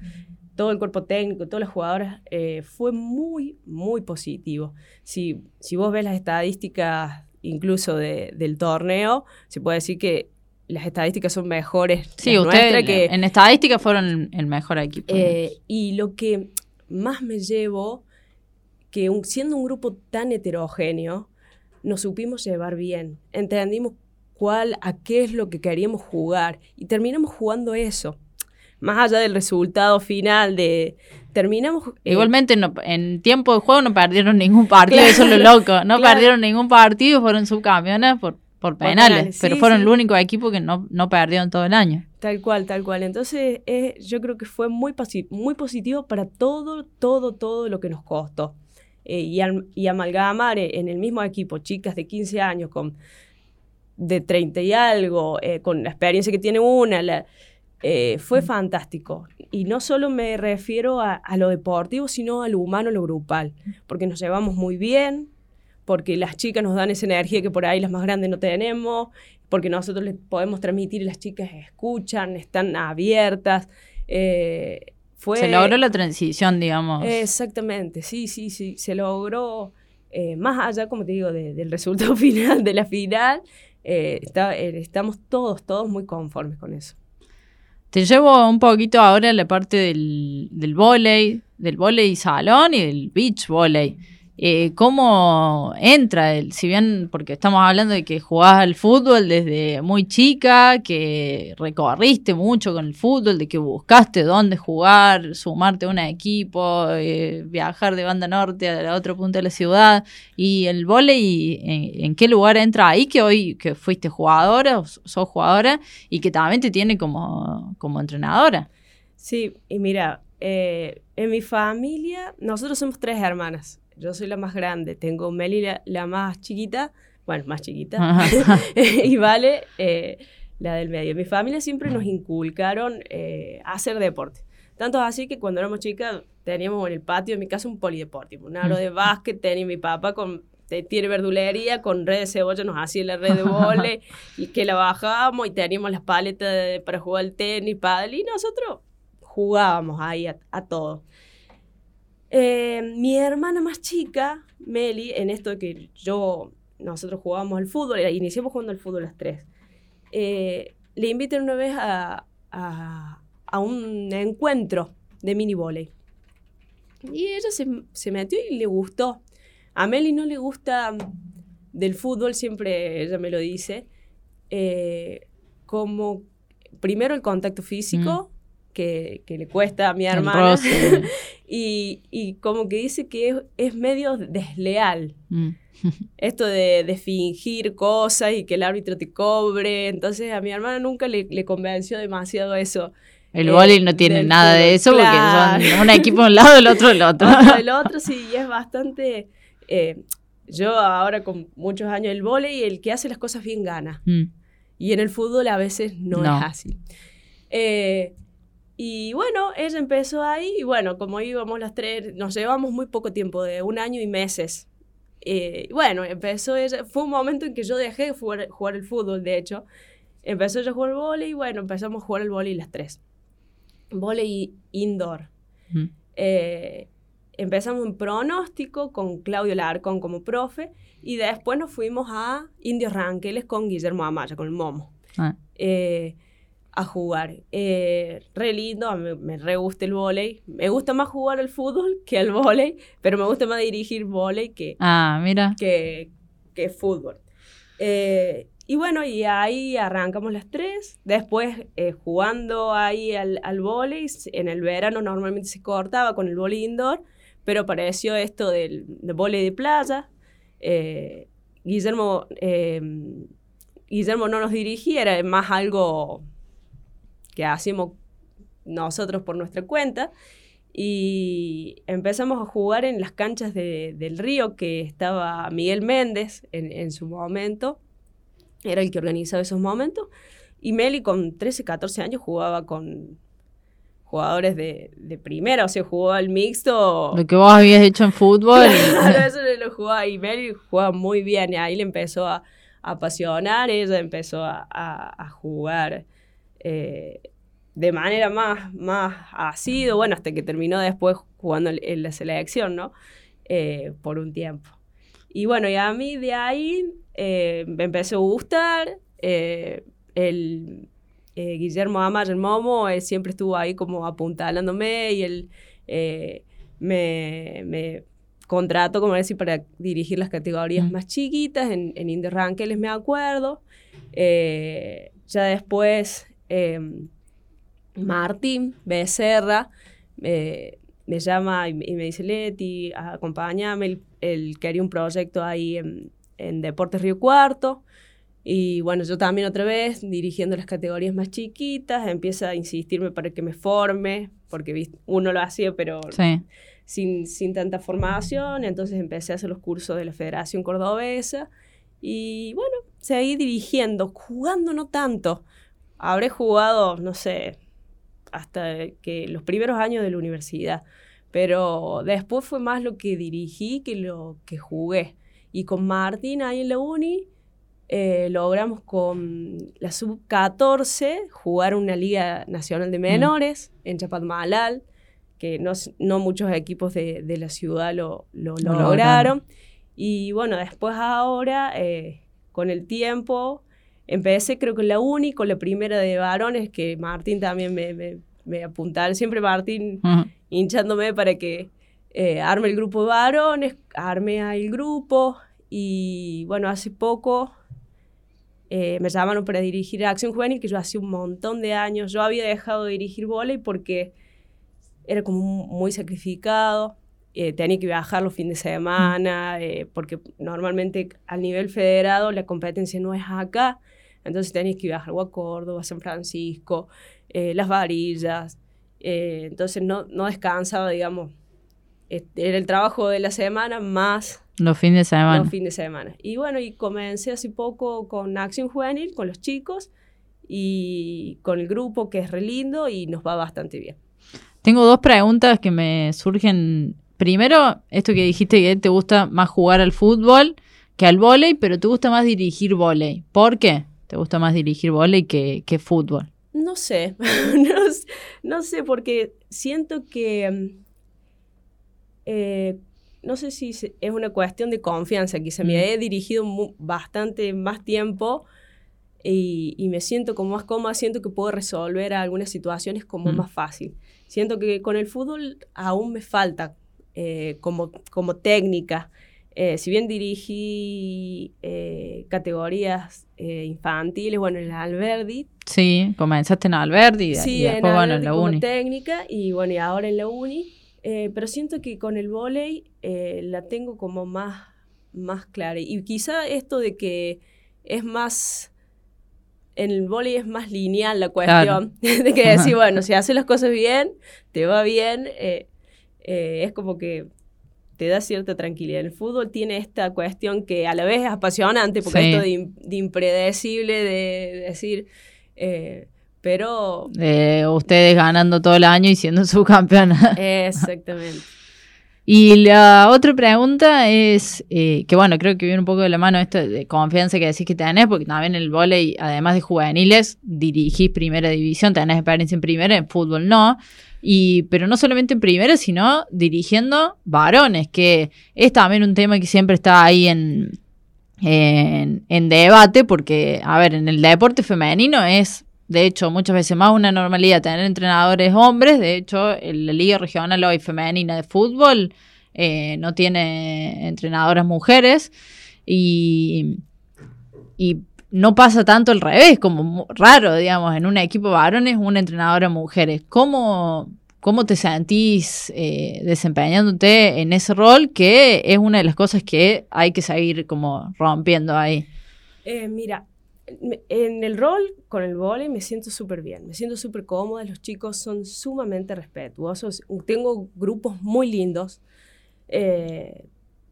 todo el cuerpo técnico, todas las jugadoras, eh, fue muy, muy positivo. Si, si vos ves las estadísticas incluso del torneo, se puede decir que las estadísticas son mejores. Sí, ustedes que, en estadística fueron el mejor equipo. Eh, y lo que más me llevo, que siendo un grupo tan heterogéneo, nos supimos llevar bien, entendimos cuál, a qué es lo que queríamos jugar y terminamos jugando eso. Más allá del resultado final de terminamos eh, igualmente en tiempo de juego no perdieron ningún partido, eso es lo loco, no perdieron ningún partido, fueron subcampeones por por penales, pero fueron el único equipo que no, no perdieron todo el año. Tal cual, tal cual. Entonces, yo creo que fue muy, muy positivo para todo, todo, todo lo que nos costó. Eh, y, y, amalgamar en el mismo equipo chicas de 15 años con de 30 y algo, eh, con la experiencia que tiene una, eh, fue fantástico. Y no solo me refiero a, a, lo deportivo, sino a lo humano, a lo grupal, porque nos llevamos muy bien, porque las chicas nos dan esa energía que por ahí las más grandes no tenemos, porque nosotros les podemos transmitir y las chicas escuchan, están abiertas. Eh, fue, se logró la transición, digamos. Exactamente, sí, sí, sí, se logró, eh, más allá, como te digo, del resultado final, de la final, estamos todos, todos muy conformes con eso. Te llevo un poquito ahora a la parte del, del volei, del volei salón y del beach volley eh, cómo entra él, si bien, porque estamos hablando de que jugás al fútbol desde muy chica, que recorriste mucho con el fútbol, de que buscaste dónde jugar, sumarte a un equipo, eh, viajar de banda norte a la otra punta de la ciudad, y el volei, ¿en, ¿en, qué lugar entra ahí que hoy que fuiste jugadora, o sos jugadora, y que también te tiene como, como entrenadora? Sí, y mira, eh, en mi familia, nosotros somos tres hermanas yo soy la más grande, tengo Meli la, más chiquita, bueno, más chiquita, y Vale eh, la del medio. Mi familia siempre nos inculcaron eh, hacer deporte. Tanto así que cuando éramos chicas teníamos en el patio de mi casa un polideportivo, un aro de básquet, tenía mi papá con tiene verdulería, con red de cebolla nos hacía la red de vole y que la bajábamos y teníamos las paletas para jugar al tenis, padre, y nosotros jugábamos ahí a, a todo. Eh, mi hermana más chica, Meli, en esto que yo, nosotros jugábamos al fútbol, iniciamos jugando al fútbol las tres, eh, le invité una vez a, a, un encuentro de mini volley. Y ella se, se, metió y le gustó. A Meli no le gusta del fútbol, siempre ella me lo dice, eh, como primero el contacto físico, mm que, le cuesta a mi hermana. y, y, como que dice que es, medio desleal. Mm. Esto de, fingir cosas y que el árbitro te cobre. Entonces a mi hermana nunca le, convenció demasiado eso. El eh, no tiene nada de eso porque son un equipo de un lado, el otro del otro. el otro sí, y es bastante... Eh, yo ahora con muchos años el y el que hace las cosas bien gana. Mm. Y en el fútbol a veces no, es así. Eh, y bueno, ella empezó ahí y bueno, como íbamos las tres, nos llevamos muy poco tiempo, de un año y meses. Eh, bueno, empezó ella, fue un momento en que yo dejé de jugar, jugar el fútbol, de hecho. Empezó ella a jugar vóley y bueno, empezamos a jugar el vóley las tres. Vóley indoor. Eh, empezamos en pronóstico con Claudio Larcón como profe y después nos fuimos a Indios Ranqueles con Guillermo Amaya, con el Momo. Ah. Eh, a jugar. Eh, re lindo, a mí me re gusta el volei. Me gusta más jugar al fútbol que al volei, pero me gusta más dirigir volei que, ah, mira. que, que fútbol. Eh, y bueno, y ahí arrancamos las tres. Después, eh, jugando ahí al, al volei, en el verano normalmente se cortaba con el volei indoor, pero apareció esto del, del volei de playa. Guillermo, Guillermo no nos dirigía, era más algo que hacíamos nosotros por nuestra cuenta. Y empezamos a jugar en las canchas del río que estaba Miguel Méndez en, su momento. Era el que organizaba esos momentos. Y Meli con 13, 14 años jugaba con jugadores de, primera, o sea, jugó al mixto. Lo que vos habías hecho en fútbol. eso lo jugaba. Y Meli jugaba muy bien y ahí le empezó a, apasionar, ella empezó a, a jugar eh, de manera más, más asido, bueno, hasta que terminó después jugando en la selección, ¿no? Eh, por un tiempo. Y bueno, y a mí de ahí eh, me empezó a gustar. El Guillermo Amar, el Momo, él siempre estuvo ahí como apuntalándome y él me, me contrató, como decir, para dirigir las categorías más chiquitas en, en Indy Rankeles, me acuerdo. ya después em, Martín Becerra eh, me llama y, me dice, Leti, acompáñame, él, quería un proyecto ahí en, Deportes Río Cuarto. Y bueno, yo también otra vez, dirigiendo las categorías más chiquitas, empieza a insistirme para que me forme, porque uno lo hacía, pero sin, sin tanta formación. Entonces empecé a hacer los cursos de la Federación Cordobesa. Y bueno, seguí dirigiendo, jugando no tanto. Habré jugado, no sé, hasta que los primeros años de la universidad. Pero después fue más lo que dirigí que lo que jugué. Y con Martín ahí en la uni eh, logramos con la sub-14 jugar una liga nacional de mm. menores en Chapadmalal, que no, no muchos equipos de, de la ciudad lo, lo, lograron. Y bueno, después ahora, eh, con el tiempo, Empecé creo que la uni, con la primera de varones, que Martín también me, me, me apuntaba, siempre Martín hinchándome para que eh, arme el grupo de varones, arme el grupo. Y bueno, hace poco eh, me llamaron para dirigir Acción Juvenil, que yo hace un montón de años, yo había dejado de dirigir volei porque era como muy sacrificado, eh, tenía que viajar los fines de semana, porque normalmente al nivel federado la competencia no es acá, entonces tenías que viajar a Córdoba, a San Francisco, eh, las varillas. Eh, entonces no, no descansaba, digamos. Era el trabajo de la semana más... Los fines de semana. Los fines de semana. Y bueno, y comencé hace poco con Acción Juvenil, con los chicos y con el grupo que es re lindo y nos va bastante bien. Tengo dos preguntas que me surgen. Primero, esto que dijiste que te gusta más jugar al fútbol que al vóley, pero te gusta más dirigir vóley. ¿Por qué? ¿Te gusta más dirigir volei que, que fútbol? No sé. no, sé, porque siento que. Mm, eh, no sé si es una cuestión de confianza. Quizá me mm. he dirigido bastante más tiempo y, me siento como más cómoda, siento que puedo resolver algunas situaciones como mm. más fácil. Siento que con el fútbol aún me falta eh, como, como técnica. Eh, si bien dirigí eh, categorías eh, infantiles, bueno, en la Alberdi. Sí, comenzaste en Alberdi sí, y después, en bueno, en la uni. técnica y bueno, y ahora en la uni. pero siento que con el volei la tengo como más, más clara. Y quizá esto de que es más... En el volei es más lineal la cuestión. de que decir, bueno, si haces las cosas bien, te va bien. es como que te da cierta tranquilidad. El fútbol tiene esta cuestión que a la vez es apasionante, porque esto de, impredecible, de, decir, eh, pero... ustedes ganando todo el año y siendo subcampeona. Exactamente. Y la otra pregunta es, eh, que bueno, creo que viene un poco de la mano esto de confianza que decís que tenés, porque también el volei, además de juveniles, dirigís primera división, tenés experiencia en primera, en fútbol no. Y, pero no solamente en primera, sino dirigiendo varones, que es también un tema que siempre está ahí en, en, debate, porque, a ver, en el deporte femenino es, de hecho, muchas veces más una normalidad tener entrenadores hombres. De hecho, la Liga Regional hoy femenina de fútbol eh, no tiene entrenadoras mujeres. Y, y no pasa tanto al revés, como raro, digamos, en un equipo varones, una entrenadora mujeres. ¿Cómo, cómo te sentís eh, desempeñándote en ese rol que es una de las cosas que hay que seguir como rompiendo ahí? Eh, mira, en el rol con el vóley me siento súper bien, me siento súper cómoda, los chicos son sumamente respetuosos, tengo grupos muy lindos, eh,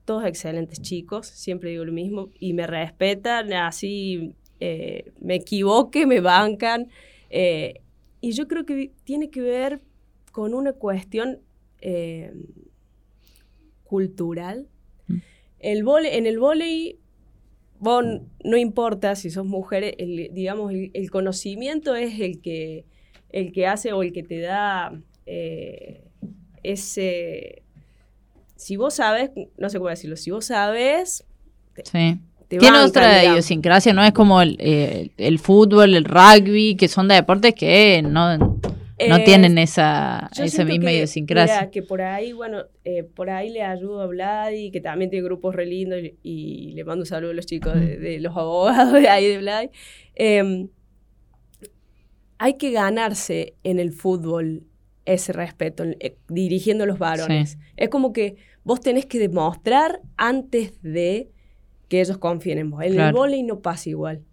todos excelentes chicos, siempre digo lo mismo, y me respetan, así eh, me equivoque, me bancan. Eh, y yo creo que tiene que ver con una cuestión cultural. Mm. El en el volei, no importa si sos mujer, digamos, el, conocimiento es el que el que hace o el que te da eh, ese... Si vos sabes, no sé cómo decirlo, si vos sabes... Sí. Tiene otra idiosincrasia, no es como el, eh, el, fútbol, el rugby, que son de deportes que no, no eh, tienen esa, esa misma idiosincrasia. que por ahí, bueno, por ahí le ayudo a Vladi, que también tiene grupos re lindos, y, le mando un saludo a los chicos de, de, los abogados de ahí de Vladi. Eh, hay que ganarse en el fútbol ese respeto, eh, dirigiendo a los varones. Es como que vos tenés que demostrar antes de que ellos confíen en vos. En el vóley no pasa igual.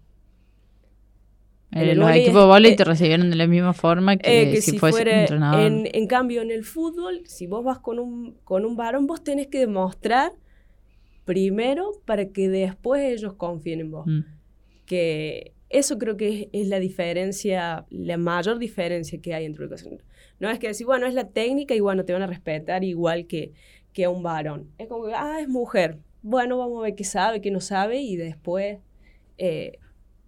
En los equipos de vóley te recibieron de la misma forma que, eh, si, fuese entrenador. En, cambio, en el fútbol, si vos vas con un, con un varón, vos tenés que demostrar primero para que después ellos confíen en vos. Mm. Que eso creo que es, la diferencia, la mayor diferencia que hay entre educación. No es que decir, bueno, es la técnica y bueno, te van a respetar igual que, que a un varón. Es como que, ah, es mujer. Bueno, vamos a ver qué sabe, qué no sabe y después eh,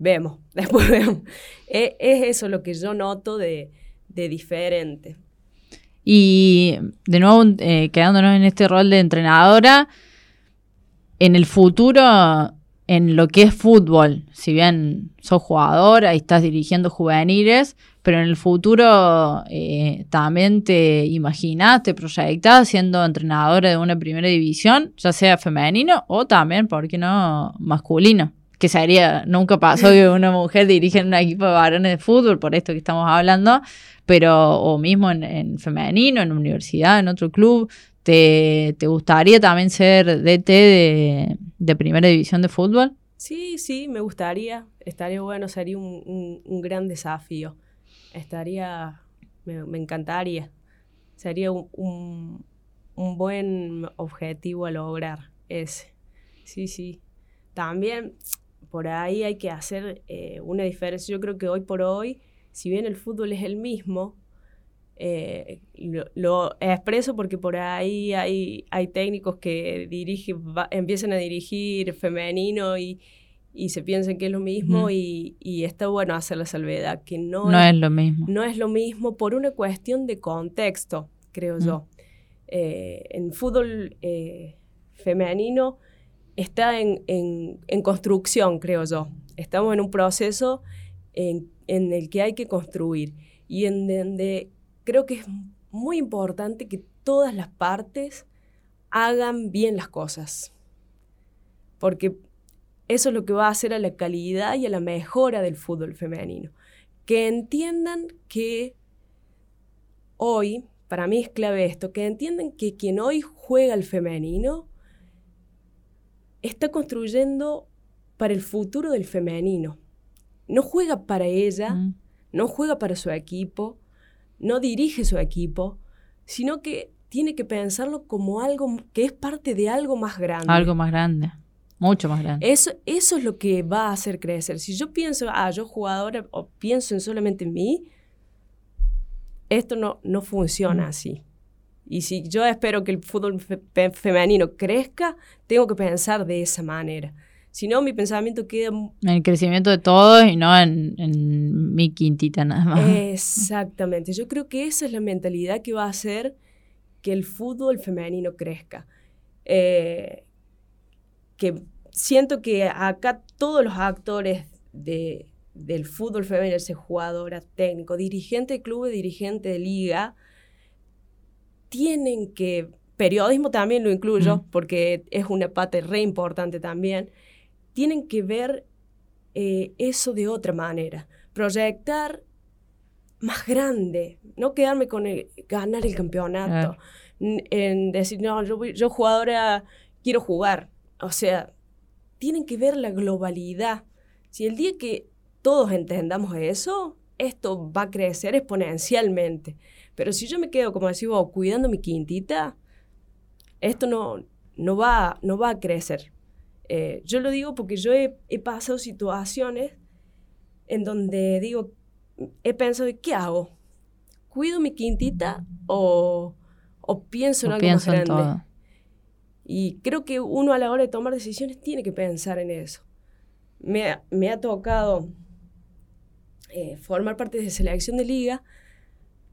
vemos, después vemos. Es, es, eso lo que yo noto de, de diferente. Y de nuevo, eh, quedándonos en este rol de entrenadora, en el futuro en lo que es fútbol, si bien sos jugadora y estás dirigiendo juveniles, pero en el futuro eh, también te imaginas, te proyectas siendo entrenadora de una primera división, ya sea femenino o también, ¿por qué no, masculino? Que sería, nunca pasó que una mujer dirige un equipo de varones de fútbol, por esto que estamos hablando, pero o mismo en, en femenino, en universidad, en otro club, ¿Te, gustaría también ser DT de, primera división de fútbol? Sí, sí, me gustaría. Estaría bueno, sería un, gran desafío. Estaría, me, encantaría. Sería un, buen objetivo a lograr ese. Sí, sí. También por ahí hay que hacer eh, una diferencia. Yo creo que hoy por hoy, si bien el fútbol es el mismo, eh, lo, expreso porque por ahí hay, hay técnicos que dirigen, empiezan a dirigir femenino y, y se piensan que es lo mismo y, y, está bueno hacer la salvedad, que no, no es, lo mismo. No es lo mismo por una cuestión de contexto, creo yo. Eh, en fútbol eh, femenino está en, en, en, construcción, creo yo. Estamos en un proceso en, en el que hay que construir y en donde creo que es muy importante que todas las partes hagan bien las cosas. Porque eso es lo que va a hacer a la calidad y a la mejora del fútbol femenino. Que entiendan que hoy, para mí es clave esto, que entiendan que quien hoy juega el femenino está construyendo para el futuro del femenino. No juega para ella, mm. no juega para su equipo, no dirige su equipo, sino que tiene que pensarlo como algo que es parte de algo más grande. Algo más grande, mucho más grande. Eso, eso es lo que va a hacer crecer. Si yo pienso, ah, yo jugadora, o pienso en solamente en mí, esto no, no funciona mm. así. Y si yo espero que el fútbol femenino crezca, tengo que pensar de esa manera. Si no, mi pensamiento queda... En el crecimiento de todos y no en, mi quintita nada más. Exactamente. Yo creo que esa es la mentalidad que va a hacer que el fútbol femenino crezca. Eh, que siento que acá todos los actores de, del fútbol femenino, ese jugador, técnico, dirigente de club, dirigente de liga, tienen que, periodismo también lo incluyo, porque es una parte re importante también, tienen que ver eh, eso de otra manera, proyectar más grande, no quedarme con ganar el campeonato, en decir, no, yo, yo jugadora quiero jugar, o sea, tienen que ver la globalidad. Si el día que todos entendamos eso, esto va a crecer exponencialmente. Pero si yo me quedo, como decimos, cuidando mi quintita, esto no, no, va, no va a crecer. Eh, yo lo digo porque yo he, pasado situaciones en donde digo, he pensado, ¿qué hago? ¿Cuido mi quintita o, pienso en algo más grande? Y creo que uno a la hora de tomar decisiones tiene que pensar en eso. Me, ha tocado eh, formar parte de selección de liga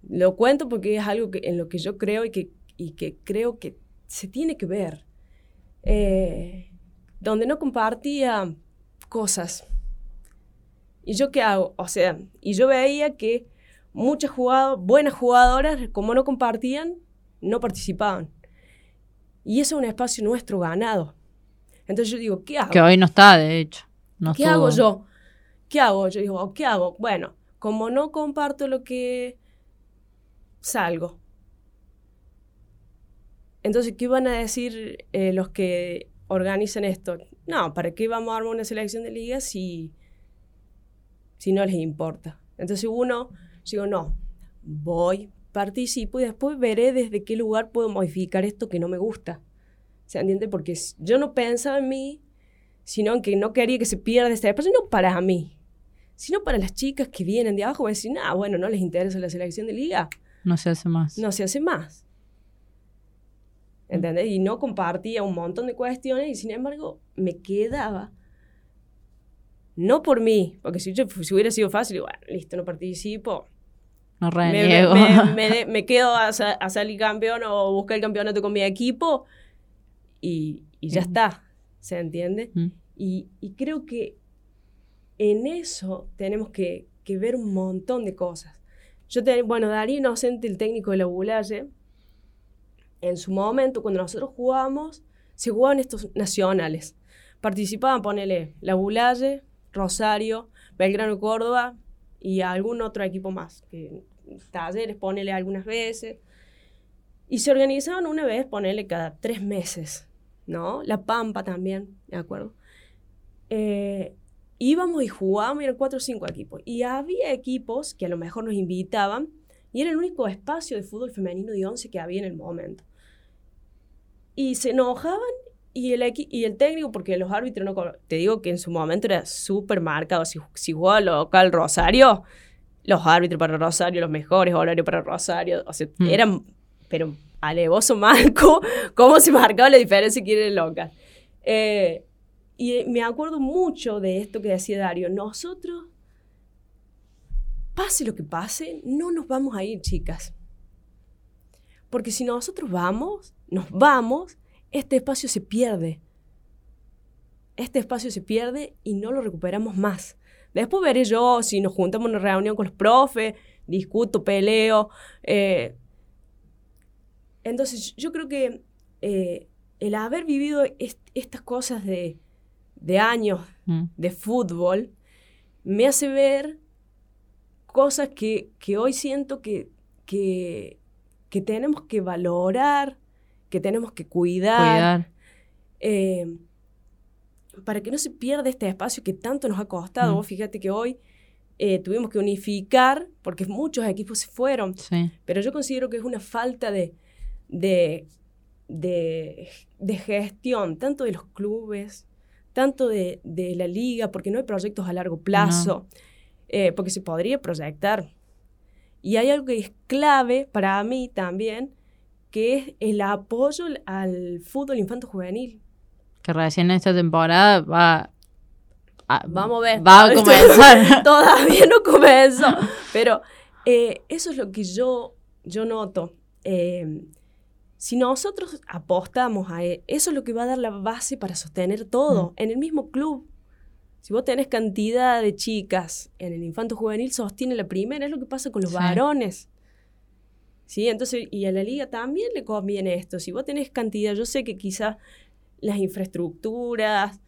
Lo cuento porque es algo que, en lo que yo creo y que, y que creo que se tiene que ver. Eh, donde no compartía cosas. ¿Y yo qué hago? O sea, y yo veía que muchas jugadoras, buenas jugadoras, como no compartían, no participaban. Y eso es un espacio nuestro ganado. Entonces yo digo, ¿qué hago? Que hoy no está, de hecho. ¿Qué hago yo? ¿Qué hago? Yo digo, ¿qué hago? Bueno, como no comparto lo que salgo. Entonces, ¿qué van a decir eh, los que organizan esto? No, ¿para qué vamos a armar una selección de ligas si, si no les importa? Entonces uno, digo, no, voy, participo y después veré desde qué lugar puedo modificar esto que no me gusta. ¿Se entiende? Porque yo no pensaba en mí, sino en que no quería que se pierda este espacio, no para mí, sino para las chicas que vienen de abajo, y decir, ah, bueno, no les interesa la selección de liga. No se hace más. No se hace más. ¿Entendés? Y no compartía un montón de cuestiones y sin embargo me quedaba, no por mí, porque si, yo, si hubiera sido fácil, bueno, listo, no participo. No reniego. Me, me, quedo a, a, salir campeón o buscar el campeonato con mi equipo y, y ya está, ¿se entiende? Y, y, creo que en eso tenemos que, que ver un montón de cosas. Yo te, bueno, Darío Inocente, el técnico de la Bulalle, en su momento, cuando nosotros jugábamos, se jugaban estos nacionales. Participaban, ponele, la Bulalle, Rosario, Belgrano Córdoba y algún otro equipo más, que talleres, ponele algunas veces. Y se organizaban una vez, ponele cada tres meses, ¿no? La Pampa también, ¿de acuerdo? Eh, íbamos y jugábamos y eran cuatro o cinco equipos. Y había equipos que a lo mejor nos invitaban y era el único espacio de fútbol femenino de once que había en el momento. Y se enojaban y el, y el técnico, porque los árbitros no... Te digo que en su momento era súper marcado. Si, si jugaba local Rosario, los árbitros para Rosario, los mejores horarios para Rosario. O sea, mm. eran, pero alevoso marco, cómo se marcaba la diferencia que era el local. Eh, y me acuerdo mucho de esto que decía Dario. Nosotros, pase lo que pase, no nos vamos a ir, chicas. Porque si nosotros vamos, nos vamos, este espacio se pierde. Este espacio se pierde y no lo recuperamos más. Después veré yo si nos juntamos en una reunión con los profes, discuto, peleo. Eh. entonces, yo creo que eh, el haber vivido estas cosas de de años mm. de fútbol, me hace ver cosas que, que hoy siento que, que, que, tenemos que valorar, que tenemos que cuidar, eh, para que no se pierda este espacio que tanto nos ha costado. Mm. Fíjate que hoy eh, tuvimos que unificar, porque muchos equipos se fueron, pero yo considero que es una falta de, de, de, de gestión, tanto de los clubes, tanto de, la liga, porque no hay proyectos a largo plazo, eh, porque se podría proyectar. Y hay algo que es clave para mí también, que es el apoyo al fútbol infanto juvenil. Que recién esta temporada va a, Vamos a ver. Va a comenzar. Todavía no comenzó. Pero eh, eso es lo que yo, yo noto. Eh, si nosotros apostamos a e, eso, es lo que va a dar la base para sostener todo. Mm. En el mismo club, si vos tenés cantidad de chicas en el infanto juvenil, sostiene la primera. Es lo que pasa con los varones. ¿Sí? Entonces, y a la liga también le conviene esto. Si vos tenés cantidad, yo sé que quizás las infraestructuras,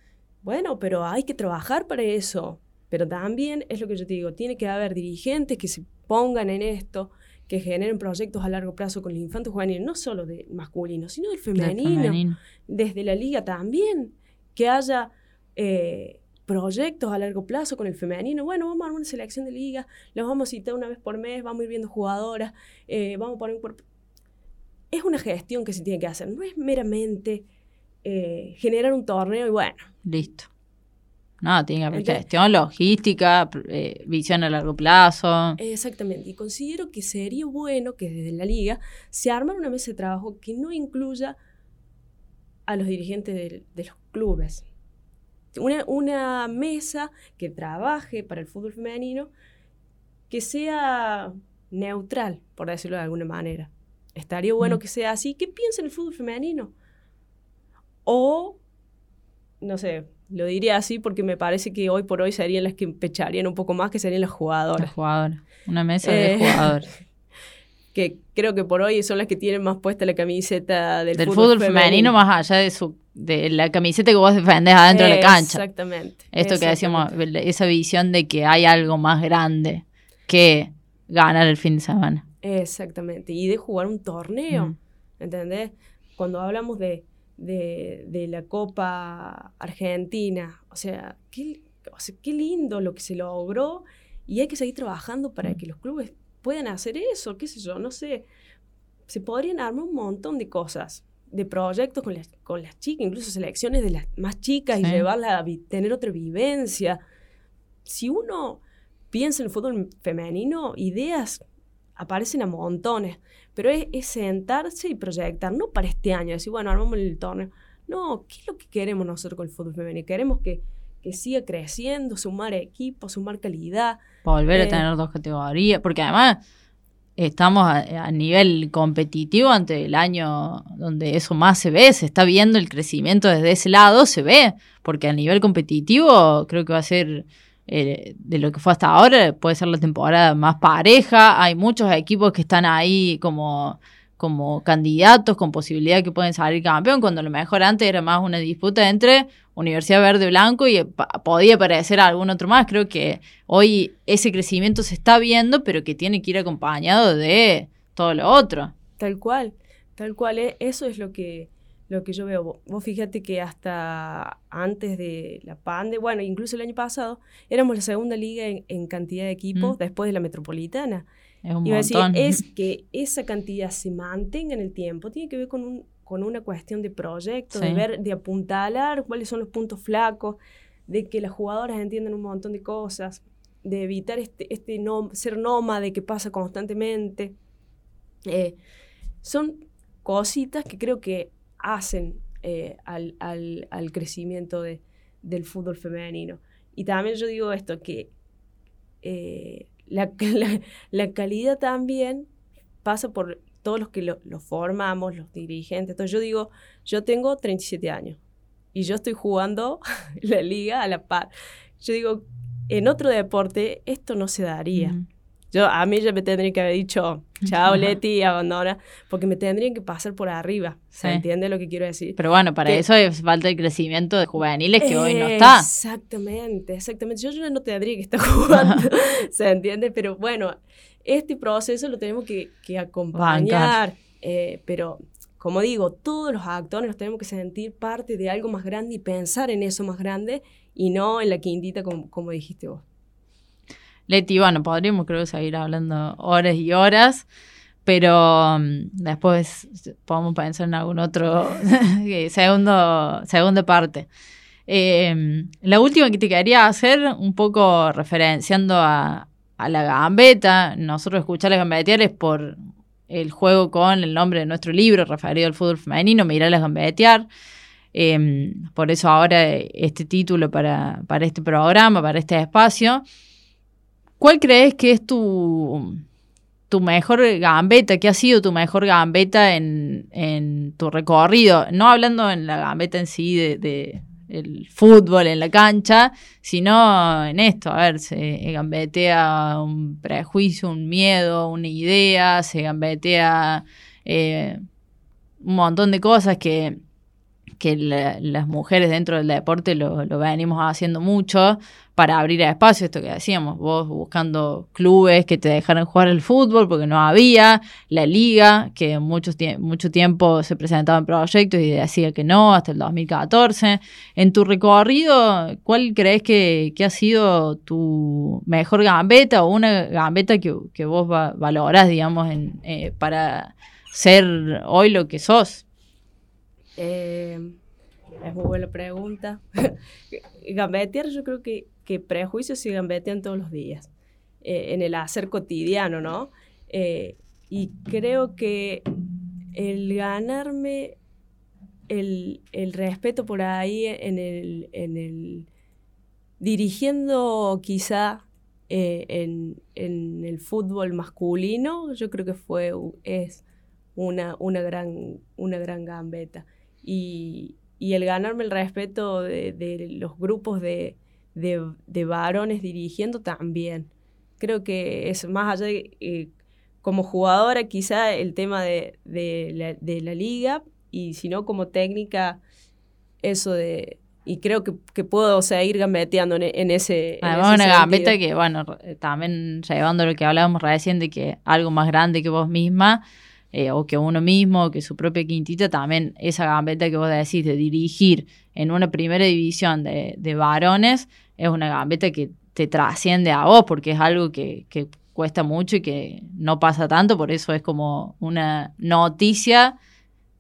bueno, pero hay que trabajar para eso. Pero también es lo que yo te digo, tiene que haber dirigentes que se pongan en esto, que generen proyectos a largo plazo con el infante juvenil, no solo de masculino, sino del femenino, desde la liga también, que haya eh, proyectos a largo plazo con el femenino. Bueno, vamos a armar una selección de liga, los vamos a citar una vez por mes, vamos a ir viendo jugadoras, eh, vamos a poner un cuerpo. Es una gestión que se tiene que hacer, no es meramente eh, generar un torneo y bueno. Listo. No, tiene que haber gestión, logística, eh, visión a largo plazo. Exactamente. Y considero que sería bueno que desde la liga se armara una mesa de trabajo que no incluya a los dirigentes de, los clubes. Una, una, mesa que trabaje para el fútbol femenino, que sea neutral, por decirlo de alguna manera. Estaría bueno Mm. que sea así. ¿Qué piensa en el fútbol femenino? O, no sé, lo diría así porque me parece que hoy por hoy serían las que empecharían un poco más, que serían las Las jugadoras. jugadoras. Una mesa de Eh, jugadores. Que creo que por hoy son las que tienen más puesta la camiseta del, Del fútbol femenino, más allá de su de la camiseta que vos defendés adentro de la cancha. Exactamente. Esto que decíamos, esa visión de que hay algo más grande que ganar el fin de semana. Exactamente. Y de jugar un torneo. Mm. ¿Entendés? Cuando hablamos de, de, de la Copa Argentina, o sea, qué, o sea, qué lindo lo que se logró y hay que seguir trabajando para que los clubes puedan hacer eso, qué sé yo, no sé. Se podrían armar un montón de cosas, de proyectos con las, con las chicas, incluso selecciones de las más chicas y Sí. llevarlas a tener otra vivencia. Si uno piensa en el fútbol femenino, ideas aparecen a montones, pero es, es sentarse y proyectar, no para este año, decir, bueno, armamos el torneo. No, ¿qué es lo que queremos nosotros con el fútbol femenino? Queremos que, que siga creciendo, sumar equipos, sumar calidad. Volver Eh. a tener dos categorías, porque además estamos a, a nivel competitivo ante el año donde eso más se ve, se está viendo el crecimiento desde ese lado, se ve, porque a nivel competitivo creo que va a ser eh, de lo que fue hasta ahora, puede ser la temporada más pareja, hay muchos equipos que están ahí como como candidatos con posibilidad de que pueden salir campeón, cuando a lo mejor antes era más una disputa entre Universidad Verde Blanco y pa- podía aparecer algún otro más. Creo que hoy ese crecimiento se está viendo, pero que tiene que ir acompañado de todo lo otro. Tal cual, tal cual. eh, Eso es lo que, lo que yo veo. Vo- Vos fíjate que hasta antes de la pandemia, bueno, incluso el año pasado, éramos la segunda liga en, en cantidad de equipos Mm. después de la metropolitana. Es un a decir, es que esa cantidad se mantenga en el tiempo, tiene que ver con, un, con una cuestión de proyecto, de ver, de apuntalar cuáles son los puntos flacos, de que las jugadoras entiendan un montón de cosas, de evitar este, este no, ser nómade que pasa constantemente. Eh, son cositas que creo que hacen eh, al, al- al crecimiento de- del fútbol femenino. Y también yo digo esto, que eh, la, la- calidad también pasa por todos los que lo, formamos, los dirigentes. Entonces yo digo, yo tengo 37 años y yo estoy jugando la liga a la par. Yo digo, en otro deporte esto no se daría. Yo, a mí ya me tendrían que haber dicho, chao Leti, abandona, porque me tendrían que pasar por arriba. ¿Se Sí. entiende lo que quiero decir? Pero bueno, para que- eso es falta el crecimiento de juveniles que hoy no está. Exactamente, exactamente. Yo, yo no tendría que estar jugando, ¿se entiende? Pero bueno, este proceso lo tenemos que, que acompañar. eh, pero, como digo, todos los actores nos tenemos que sentir parte de algo más grande y pensar en eso más grande y no en la quintita como, como dijiste vos. Leti, bueno, podríamos creo seguir hablando horas y horas, pero mm, después podemos pensar en algún otro eh, segundo, segunda parte. Eh, la última que te quería hacer, un poco referenciando a, la gambeta, nosotros escuchar las gambetear es por el juego con el nombre de nuestro libro referido al fútbol femenino, Mirarlas gambetear. Eh, por eso ahora este título para este programa, para este espacio. ¿Cuál crees que es tu, tu mejor gambeta? ¿Qué ha sido tu mejor gambeta en, en tu recorrido? No hablando en la gambeta en sí de, el fútbol en la cancha, sino en esto, a ver, se gambetea un prejuicio, un miedo, una idea, se gambetea eh, un montón de cosas que, que la- las mujeres dentro del deporte lo, venimos haciendo mucho para abrir espacio, esto que decíamos, vos buscando clubes que te dejaran jugar el fútbol porque no había, la liga, que mucho, tie- mucho tiempo se presentaban proyectos y decía que no, hasta el 2014. En tu recorrido, ¿cuál crees que, ha sido tu mejor gambeta o una gambeta que, que vos va- valorás, digamos, en, eh, para ser hoy lo que sos? Es muy buena pregunta. Gambetear, yo creo que, que prejuicios se gambetean todos los días, eh, en el hacer cotidiano, ¿no? Eh, y creo que el ganarme el, el respeto por ahí en el, en el dirigiendo quizá eh, en, en, el fútbol masculino, yo creo que fue, es una, una, gran, una gran gambeta. Y, y el ganarme el respeto de, de los grupos de, de, de, varones dirigiendo también. Creo que es más allá de, eh, como jugadora quizá el tema de, de, la, de la liga y si no como técnica eso de y creo que, que puedo seguir gambeteando en, en ese Además una gambeta que bueno también llevando lo que hablábamos recién de que algo más grande que vos misma eh, o que uno mismo, que su propia quintita, también esa gambeta que vos decís de dirigir en una primera división de, de varones, es una gambeta que te trasciende a vos, porque es algo que, que cuesta mucho y que no pasa tanto, por eso es como una noticia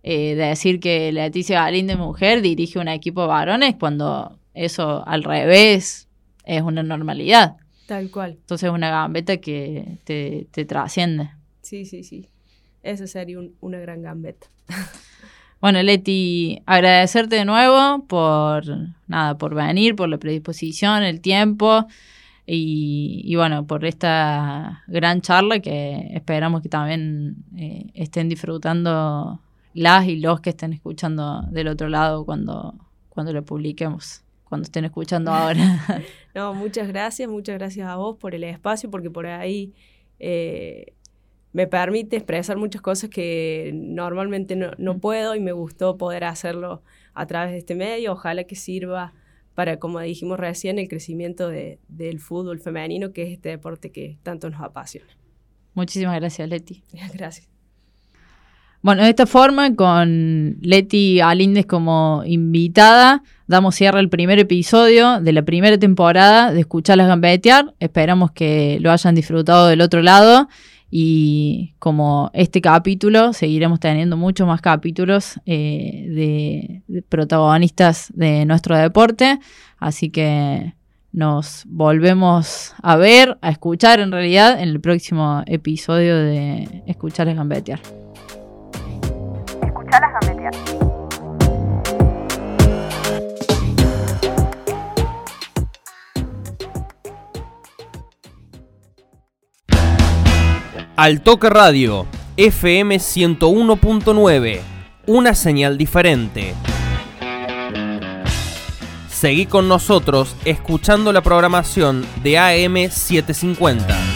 eh, de decir que Leticia Galín mujer dirige un equipo de varones cuando eso al revés es una normalidad. Tal cual. Entonces es una gambeta que te, te trasciende. Sí, sí, sí. Eso sería una gran gambeta. Bueno, Leti, agradecerte de nuevo por nada, por venir, por la predisposición, el tiempo y, y bueno, por esta gran charla que esperamos que también eh, estén disfrutando las y los que estén escuchando del otro lado cuando, cuando lo publiquemos, cuando estén escuchando ahora. no, muchas gracias, muchas gracias a vos por el espacio, porque por ahí eh, me permite expresar muchas cosas que normalmente no, no, mm. puedo y me gustó poder hacerlo a través de este medio. Ojalá que sirva para, como dijimos recién, el crecimiento de, del fútbol femenino, que es este deporte que tanto nos apasiona. Muchísimas gracias, Leti. Gracias. Bueno, de esta forma, con Leti Alínez como invitada, damos cierre al primer episodio de la primera temporada de Escucharlas Gambetear. Esperamos que lo hayan disfrutado del otro lado y como este capítulo, seguiremos teniendo muchos más capítulos eh, de, protagonistas de nuestro deporte. Así que nos volvemos a ver, a escuchar en realidad en el próximo episodio de Escuchar gambetear. Escuchar gambetear. Al Toque Radio, FM 101.9, una señal diferente. Seguí con nosotros escuchando la programación de AM 750.